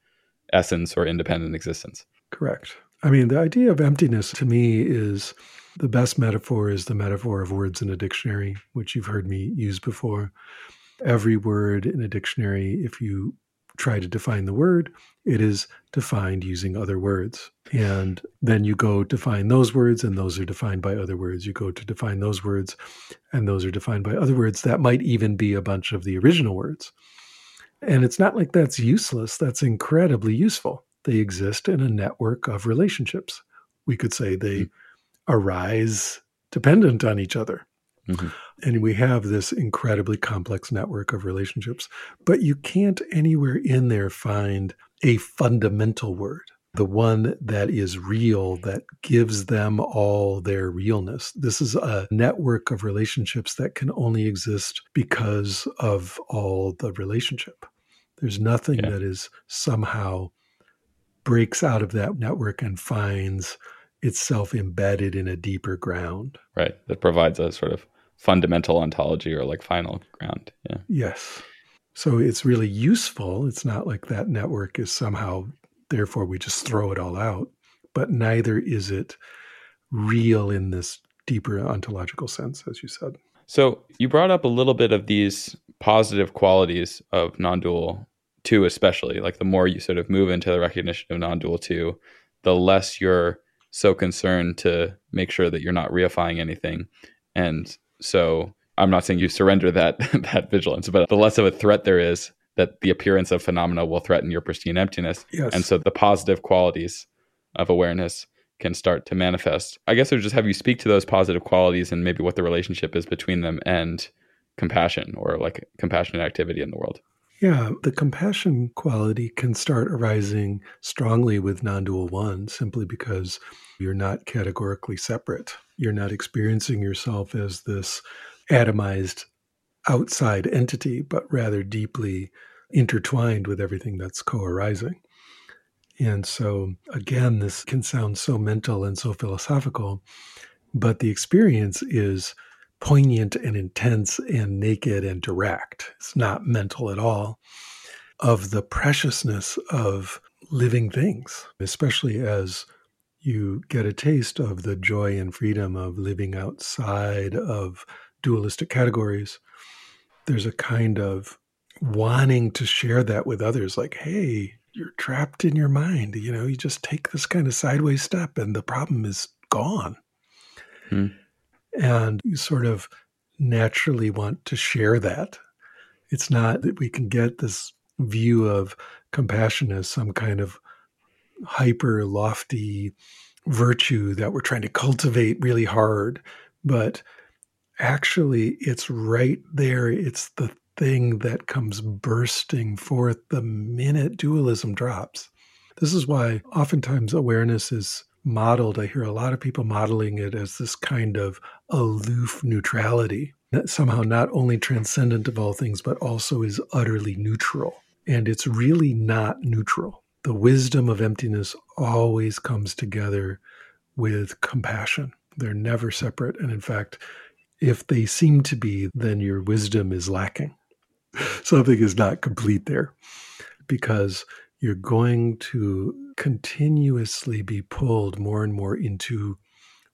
essence or independent existence. Correct. I mean, the idea of emptiness to me is the best metaphor is the metaphor of words in a dictionary, which you've heard me use before. Every word in a dictionary, if you try to define the word, it is defined using other words. And then you go define those words, and those are defined by other words. You go to define those words, and those are defined by other words. That might even be a bunch of the original words. And it's not like that's useless, that's incredibly useful. They exist in a network of relationships. We could say they mm-hmm. arise dependent on each other. Mm-hmm. And we have this incredibly complex network of relationships, but you can't anywhere in there find a fundamental word. the one that is real, that gives them all their realness. This is a network of relationships that can only exist because of all the relationship. There's nothing yeah. that is somehow breaks out of that network and finds itself embedded in a deeper ground. Right. That provides a sort of fundamental ontology or like final ground. Yeah. Yes. So it's really useful. It's not like that network is somehow, therefore, we just throw it all out, but neither is it real in this deeper ontological sense, as you said. So you brought up a little bit of these positive qualities of non dual two, especially. Like the more you sort of move into the recognition of non dual two, the less you're so concerned to make sure that you're not reifying anything. And so I'm not saying you surrender that that vigilance, but the less of a threat there is that the appearance of phenomena will threaten your pristine emptiness. Yes. And so the positive qualities of awareness can start to manifest. I guess I would just have you speak to those positive qualities and maybe what the relationship is between them and compassion or like compassionate activity in the world. Yeah, the compassion quality can start arising strongly with non dual one simply because you're not categorically separate. You're not experiencing yourself as this atomized outside entity, but rather deeply intertwined with everything that's co arising. And so, again, this can sound so mental and so philosophical, but the experience is poignant and intense and naked and direct. It's not mental at all of the preciousness of living things, especially as you get a taste of the joy and freedom of living outside of dualistic categories. There's a kind of wanting to share that with others, like, hey, you're trapped in your mind. You know, you just take this kind of sideways step and the problem is gone. Hmm. And you sort of naturally want to share that. It's not that we can get this view of compassion as some kind of hyper lofty virtue that we're trying to cultivate really hard. But actually, it's right there. It's the thing that comes bursting forth the minute dualism drops. This is why oftentimes awareness is modeled. I hear a lot of people modeling it as this kind of aloof neutrality that somehow not only transcendent of all things, but also is utterly neutral. And it's really not neutral. The wisdom of emptiness always comes together with compassion. They're never separate. And in fact, if they seem to be, then your wisdom is lacking. Something is not complete there because you're going to continuously be pulled more and more into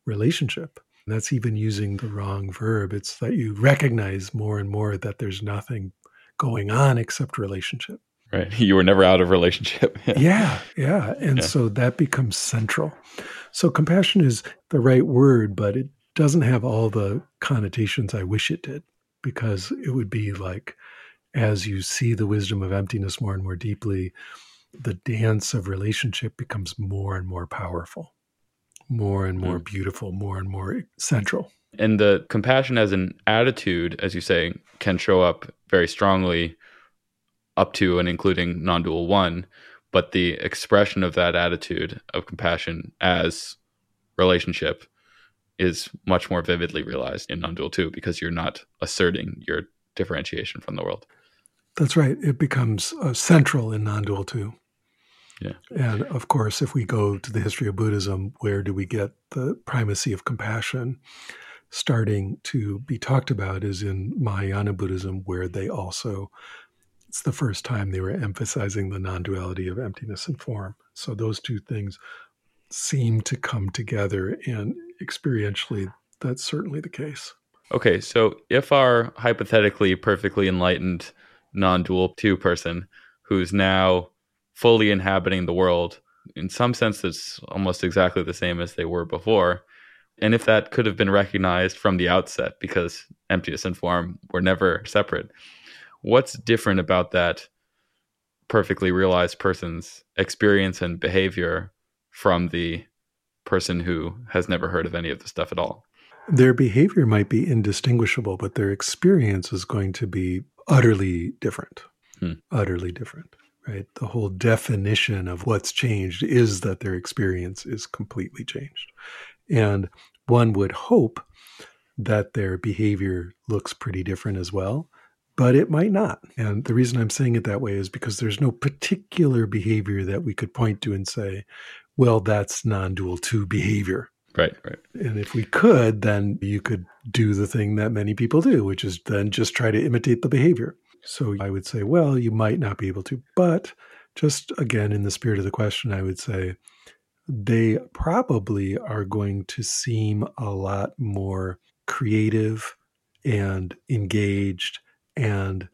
relationship. And That's even using the wrong verb. It's that you recognize more and more that there's nothing going on except relationship. Right. You were never out of relationship. yeah. Yeah. And yeah. so that becomes central. So compassion is the right word, but it doesn't have all the connotations I wish it did because it would be like as you see the wisdom of emptiness more and more deeply, the dance of relationship becomes more and more powerful, more and more mm. beautiful, more and more central. And the compassion as an attitude, as you say, can show up very strongly up to and including non dual one. But the expression of that attitude of compassion as relationship is much more vividly realized in non dual two because you're not asserting your differentiation from the world. That's right. It becomes uh, central in non dual two. Yeah. And of course, if we go to the history of Buddhism, where do we get the primacy of compassion starting to be talked about is in Mahayana Buddhism, where they also, it's the first time they were emphasizing the non duality of emptiness and form. So those two things seem to come together, and experientially, that's certainly the case. Okay, so if our hypothetically perfectly enlightened non dual two person who's now fully inhabiting the world. In some sense, it's almost exactly the same as they were before. And if that could have been recognized from the outset, because emptiness and form were never separate, what's different about that perfectly realized person's experience and behavior from the person who has never heard of any of the stuff at all? Their behavior might be indistinguishable, but their experience is going to be utterly different. Hmm. Utterly different. right? The whole definition of what's changed is that their experience is completely changed. And one would hope that their behavior looks pretty different as well, but it might not. And the reason I'm saying it that way is because there's no particular behavior that we could point to and say, well, that's non dual two behavior. Right, right. And if we could, then you could do the thing that many people do, which is then just try to imitate the behavior. So I would say, well, you might not be able to. But just again, in the spirit of the question, I would say they probably are going to seem a lot more creative and engaged and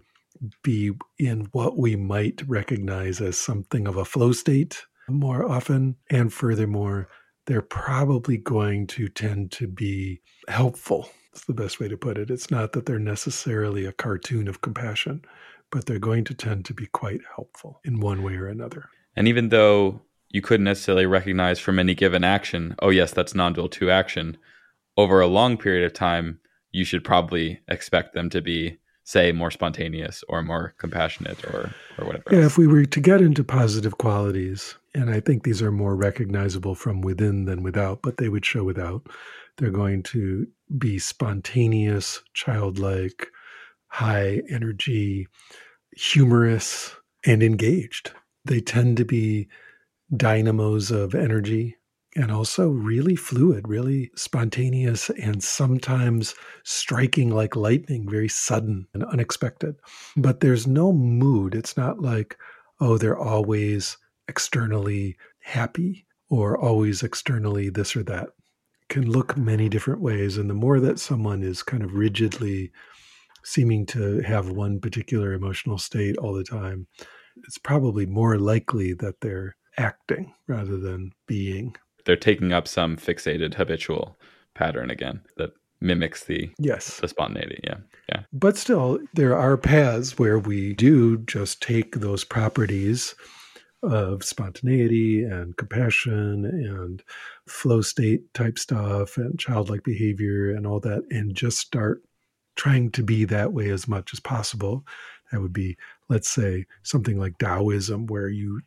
be in what we might recognize as something of a flow state more often. And furthermore, they're probably going to tend to be helpful. That's the best way to put it. It's not that they're necessarily a cartoon of compassion, but they're going to tend to be quite helpful in one way or another. And even though you couldn't necessarily recognize from any given action, oh, yes, that's non dual two action, over a long period of time, you should probably expect them to be say more spontaneous or more compassionate or or whatever. Yeah, if we were to get into positive qualities, and I think these are more recognizable from within than without, but they would show without. They're going to be spontaneous, childlike, high energy, humorous, and engaged. They tend to be dynamos of energy and also really fluid, really spontaneous, and sometimes striking like lightning, very sudden and unexpected. But there's no mood. It's not like, oh, they're always externally happy or always externally this or that. It can look many different ways. And the more that someone is kind of rigidly seeming to have one particular emotional state all the time, it's probably more likely that they're acting rather than being they're taking up some fixated habitual pattern again that mimics the yes. the spontaneity yeah yeah. But still there are paths where we do just take those properties of spontaneity and compassion and flow state type stuff and childlike behavior and all that and just start trying to be that way as much as possible. That would be let's say something like taoism where you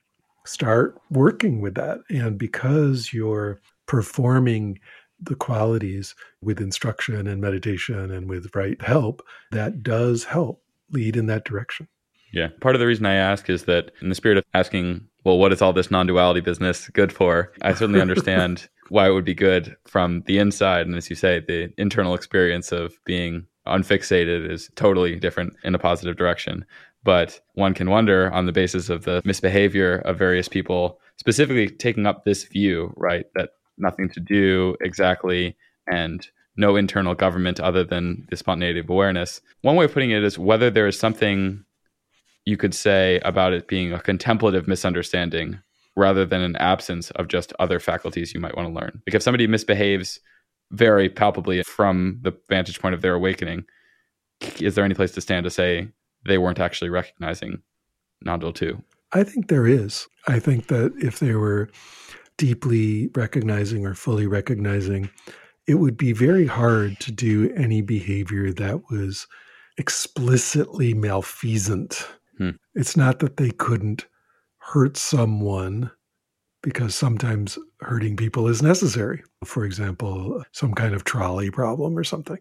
start working with that. And because you're performing the qualities with instruction and meditation and with right help, that does help lead in that direction. Yeah. Part of the reason I ask is that, in the spirit of asking, well, what is all this non duality business good for? I certainly understand why it would be good from the inside. And as you say, the internal experience of being unfixated is totally different in a positive direction. But one can wonder on the basis of the misbehavior of various people, specifically taking up this view, right, that nothing to do exactly and no internal government other than the spontaneity of awareness. One way of putting it is whether there is something you could say about it being a contemplative misunderstanding rather than an absence of just other faculties you might want to learn. Like if somebody misbehaves very palpably from the vantage point of their awakening, is there any place to stand to say they weren't actually recognizing non-dual two. I think there is. I think that if they were deeply recognizing or fully recognizing, it would be very hard to do any behavior that was explicitly malfeasant. Hmm. It's not that they couldn't hurt someone because sometimes hurting people is necessary. For example, some kind of trolley problem or something.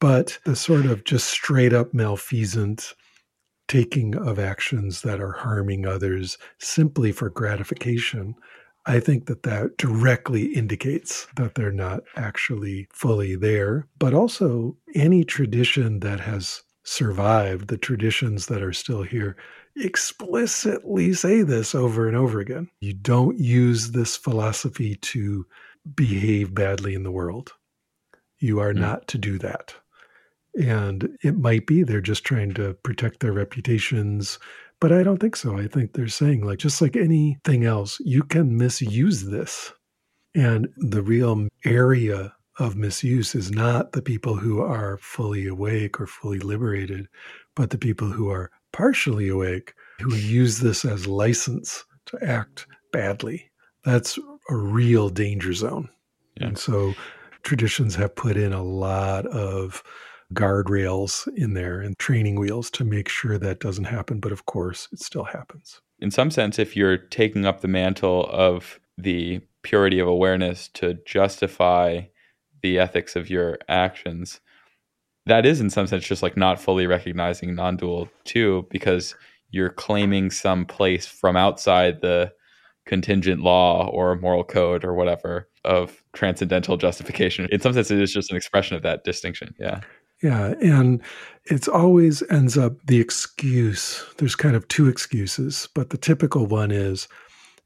But the sort of just straight up malfeasant taking of actions that are harming others simply for gratification, I think that that directly indicates that they're not actually fully there. But also, any tradition that has survived, the traditions that are still here, explicitly say this over and over again. You don't use this philosophy to behave badly in the world. You are mm. not to do that. And it might be they're just trying to protect their reputations. But I don't think so. I think they're saying, like, just like anything else, you can misuse this. And the real area of misuse is not the people who are fully awake or fully liberated, but the people who are partially awake who use this as license to act badly. That's a real danger zone. Yeah. And so traditions have put in a lot of guardrails in there and training wheels to make sure that doesn't happen. But of course, it still happens. In some sense, if you're taking up the mantle of the purity of awareness to justify the ethics of your actions, that is in some sense just like not fully recognizing non-dual two because you're claiming some place from outside the contingent law or moral code or whatever of transcendental justification in some sense it is just an expression of that distinction yeah yeah and it's always ends up the excuse there's kind of two excuses but the typical one is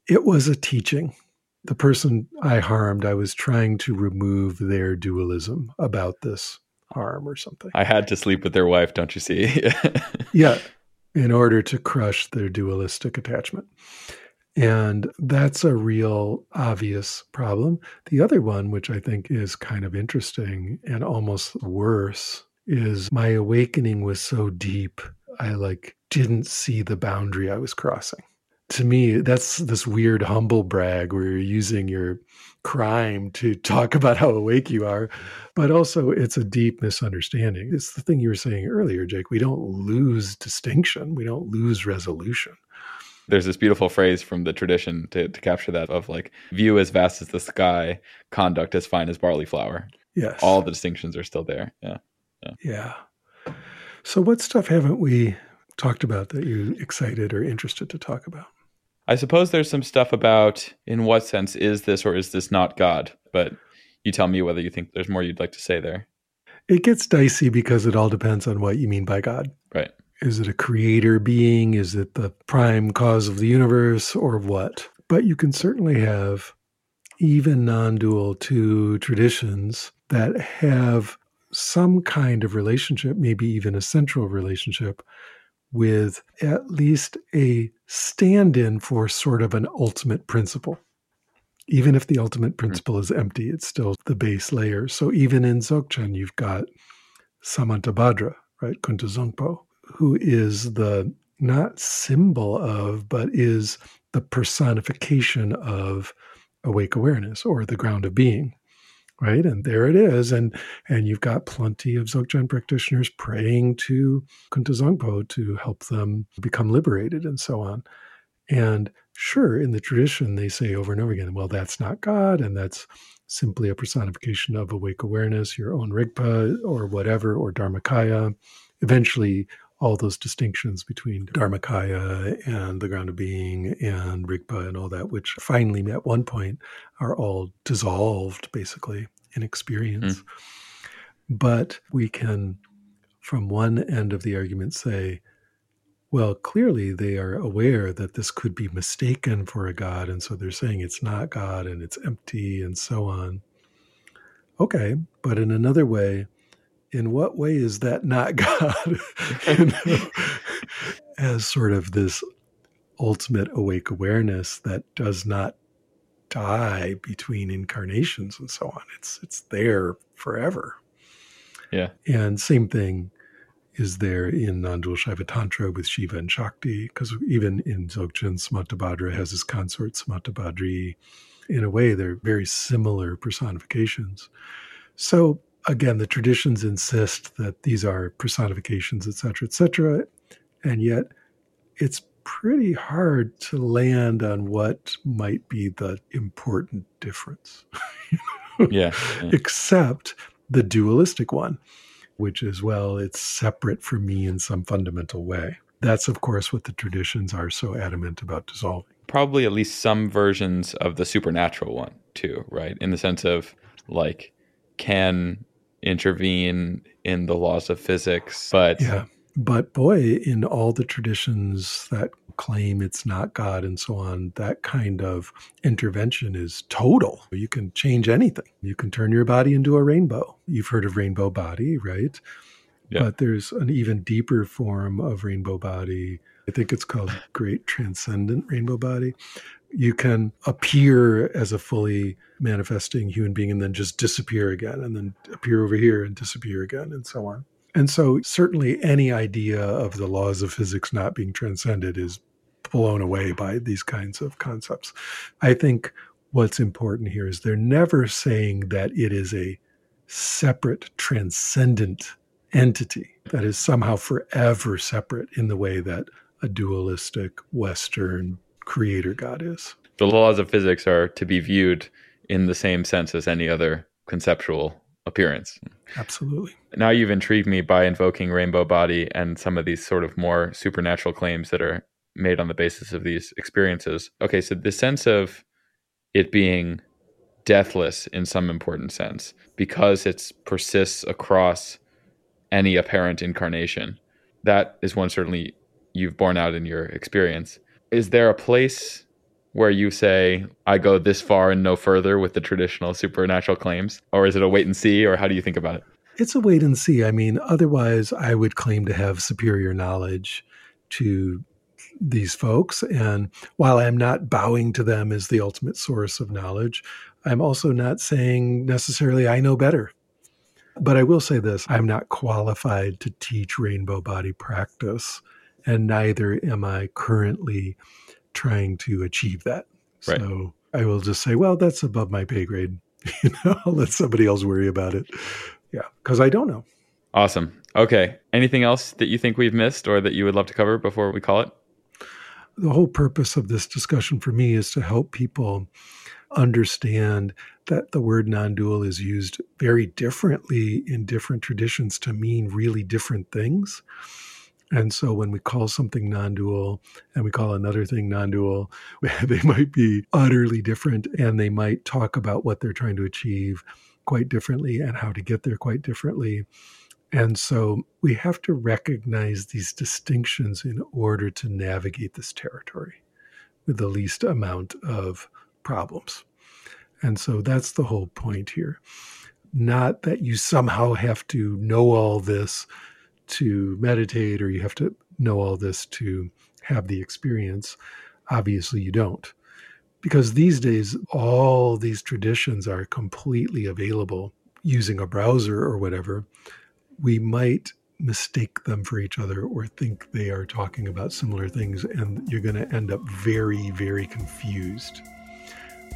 it was a teaching the person i harmed i was trying to remove their dualism about this harm or something. I had to sleep with their wife, don't you see? yeah, in order to crush their dualistic attachment. And that's a real obvious problem. The other one, which I think is kind of interesting and almost worse, is my awakening was so deep, I like didn't see the boundary I was crossing to me, that's this weird humble brag where you're using your crime to talk about how awake you are. But also, it's a deep misunderstanding. It's the thing you were saying earlier, Jake. We don't lose distinction, we don't lose resolution. There's this beautiful phrase from the tradition to, to capture that of like view as vast as the sky, conduct as fine as barley flour. Yes. All the distinctions are still there. Yeah. Yeah. yeah. So, what stuff haven't we talked about that you're excited or interested to talk about? I suppose there's some stuff about in what sense is this or is this not God, but you tell me whether you think there's more you'd like to say there. It gets dicey because it all depends on what you mean by God. Right. Is it a creator being? Is it the prime cause of the universe or what? But you can certainly have even non dual two traditions that have some kind of relationship, maybe even a central relationship with at least a stand in for sort of an ultimate principle. Even if the ultimate hmm. principle is empty, it's still the base layer. So even in Dzogchen, you've got Samantabhadra, right? Kuntu Zangpo, who is the not symbol of, but is the personification of awake awareness or the ground of being right? And there it is. And and you've got plenty of dzogchen practitioners praying to Kuntu Zangpo to help them become liberated and so on. And sure in the tradition they say over and over again well that's not god and that's simply a personification of awake awareness your own rigpa or whatever or dharmakaya. Eventually all those distinctions between Dharmakaya and the ground of being and Rigpa and all that, which finally at one point are all dissolved basically in experience. Mm. But we can, from one end of the argument, say, well, clearly they are aware that this could be mistaken for a God. And so they're saying it's not God and it's empty and so on. Okay. But in another way, in what way is that not God? you know, as sort of this ultimate awake awareness that does not die between incarnations and so on. It's it's there forever. Yeah. And same thing is there in non-dual Shaiva Tantra with Shiva and Shakti, because even in Dzogchen, Samantabhadra has his consort Samantabhadri. In a way, they're very similar personifications. So again, the traditions insist that these are personifications, et cetera, et cetera. And yet it's pretty hard to land on what might be the important difference. yeah, yeah. Except the dualistic one, which is, well, it's separate from me in some fundamental way. That's, of course, what the traditions are so adamant about dissolving. Probably at least some versions of the supernatural one, too, right? In the sense of like, can intervene in the laws of physics. But yeah, but boy, in all the traditions that claim it's not God and so on, that kind of intervention is total. You can change anything. You can turn your body into a rainbow. You've heard of rainbow body, right? Yeah. But there's an even deeper form of rainbow body. I think it's called great transcendent rainbow body, you can appear as a fully manifesting human being and then just disappear again and then appear over here and disappear again and so on. And so, certainly, any idea of the laws of physics not being transcended is blown away by these kinds of concepts. I think what's important here is they're never saying that it is a separate, transcendent entity that is somehow forever separate in the way that a dualistic Western creator God is. The laws of physics are to be viewed in the same sense as any other conceptual appearance. Absolutely. Now you've intrigued me by invoking rainbow body and some of these sort of more supernatural claims that are made on the basis of these experiences. Okay, so the sense of it being deathless in some important sense because it persists across any apparent incarnation. That is one certainly you've borne out in your experience. Is there a place where you say, I go this far and no further with the traditional supernatural claims? Or is it a wait and see, or how do you think about it? It's a wait and see. I mean, otherwise, I would claim to have superior knowledge to these folks. And while I'm not bowing to them as the ultimate source of knowledge, I'm also not saying necessarily I know better. But I will say this I'm not qualified to teach rainbow body practice, and neither am I currently trying to achieve that. Right. So I will just say, well, that's above my pay grade. you know, I'll let somebody else worry about it. Yeah, because I don't know. Awesome. Okay. Anything else that you think we've missed or that you would love to cover before we call it? The whole purpose of this discussion for me is to help people understand that the word non dual is used very differently in different traditions to mean really different things. And so when we call something non dual and we call another thing non dual, they might be utterly different and they might talk about what they're trying to achieve quite differently and how to get there quite differently. And so we have to recognize these distinctions in order to navigate this territory with the least amount of problems. And so that's the whole point here. Not that you somehow have to know all this to meditate or you have to know all this to have the experience. Obviously, you don't. Because these days, all these traditions are completely available using a browser or whatever. We might mistake them for each other or think they are talking about similar things, and you're going to end up very, very confused.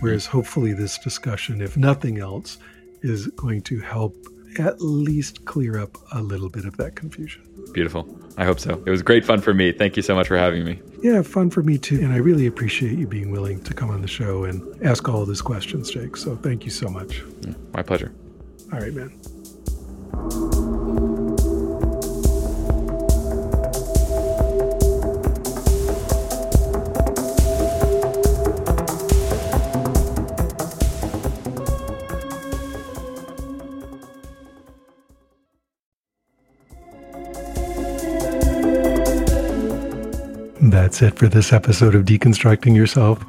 Whereas hopefully, this discussion, if nothing else, is going to help at least clear up a little bit of that confusion. Beautiful. I hope so. It was great fun for me. Thank you so much for having me. Yeah, fun for me too. And I really appreciate you being willing to come on the show and ask all of these questions, Jake. So thank you so much. My pleasure. All right, man. That's it for this episode of Deconstructing Yourself.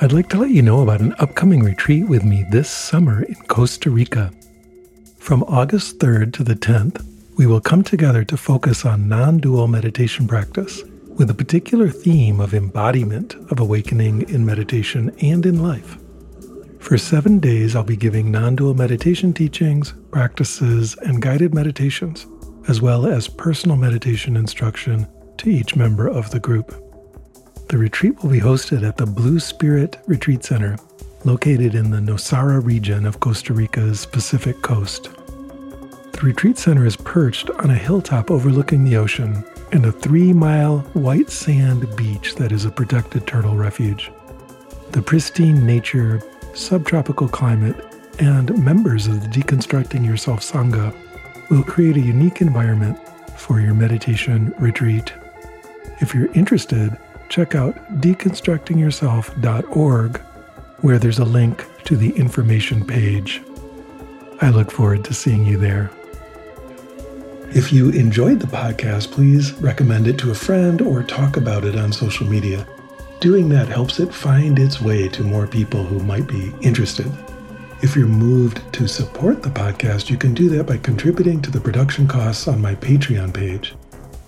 I'd like to let you know about an upcoming retreat with me this summer in Costa Rica. From August 3rd to the 10th, we will come together to focus on non dual meditation practice with a particular theme of embodiment of awakening in meditation and in life. For seven days, I'll be giving non dual meditation teachings, practices, and guided meditations, as well as personal meditation instruction to each member of the group. The retreat will be hosted at the Blue Spirit Retreat Center, located in the Nosara region of Costa Rica's Pacific coast. The retreat center is perched on a hilltop overlooking the ocean and a three mile white sand beach that is a protected turtle refuge. The pristine nature, subtropical climate, and members of the Deconstructing Yourself Sangha will create a unique environment for your meditation retreat. If you're interested, check out deconstructingyourself.org, where there's a link to the information page. I look forward to seeing you there. If you enjoyed the podcast, please recommend it to a friend or talk about it on social media. Doing that helps it find its way to more people who might be interested. If you're moved to support the podcast, you can do that by contributing to the production costs on my Patreon page.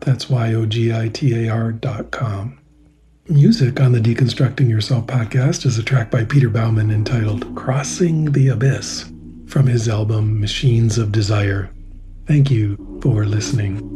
That's Y O G I T A R dot com. Music on the Deconstructing Yourself podcast is a track by Peter Baumann entitled Crossing the Abyss from his album Machines of Desire. Thank you for listening.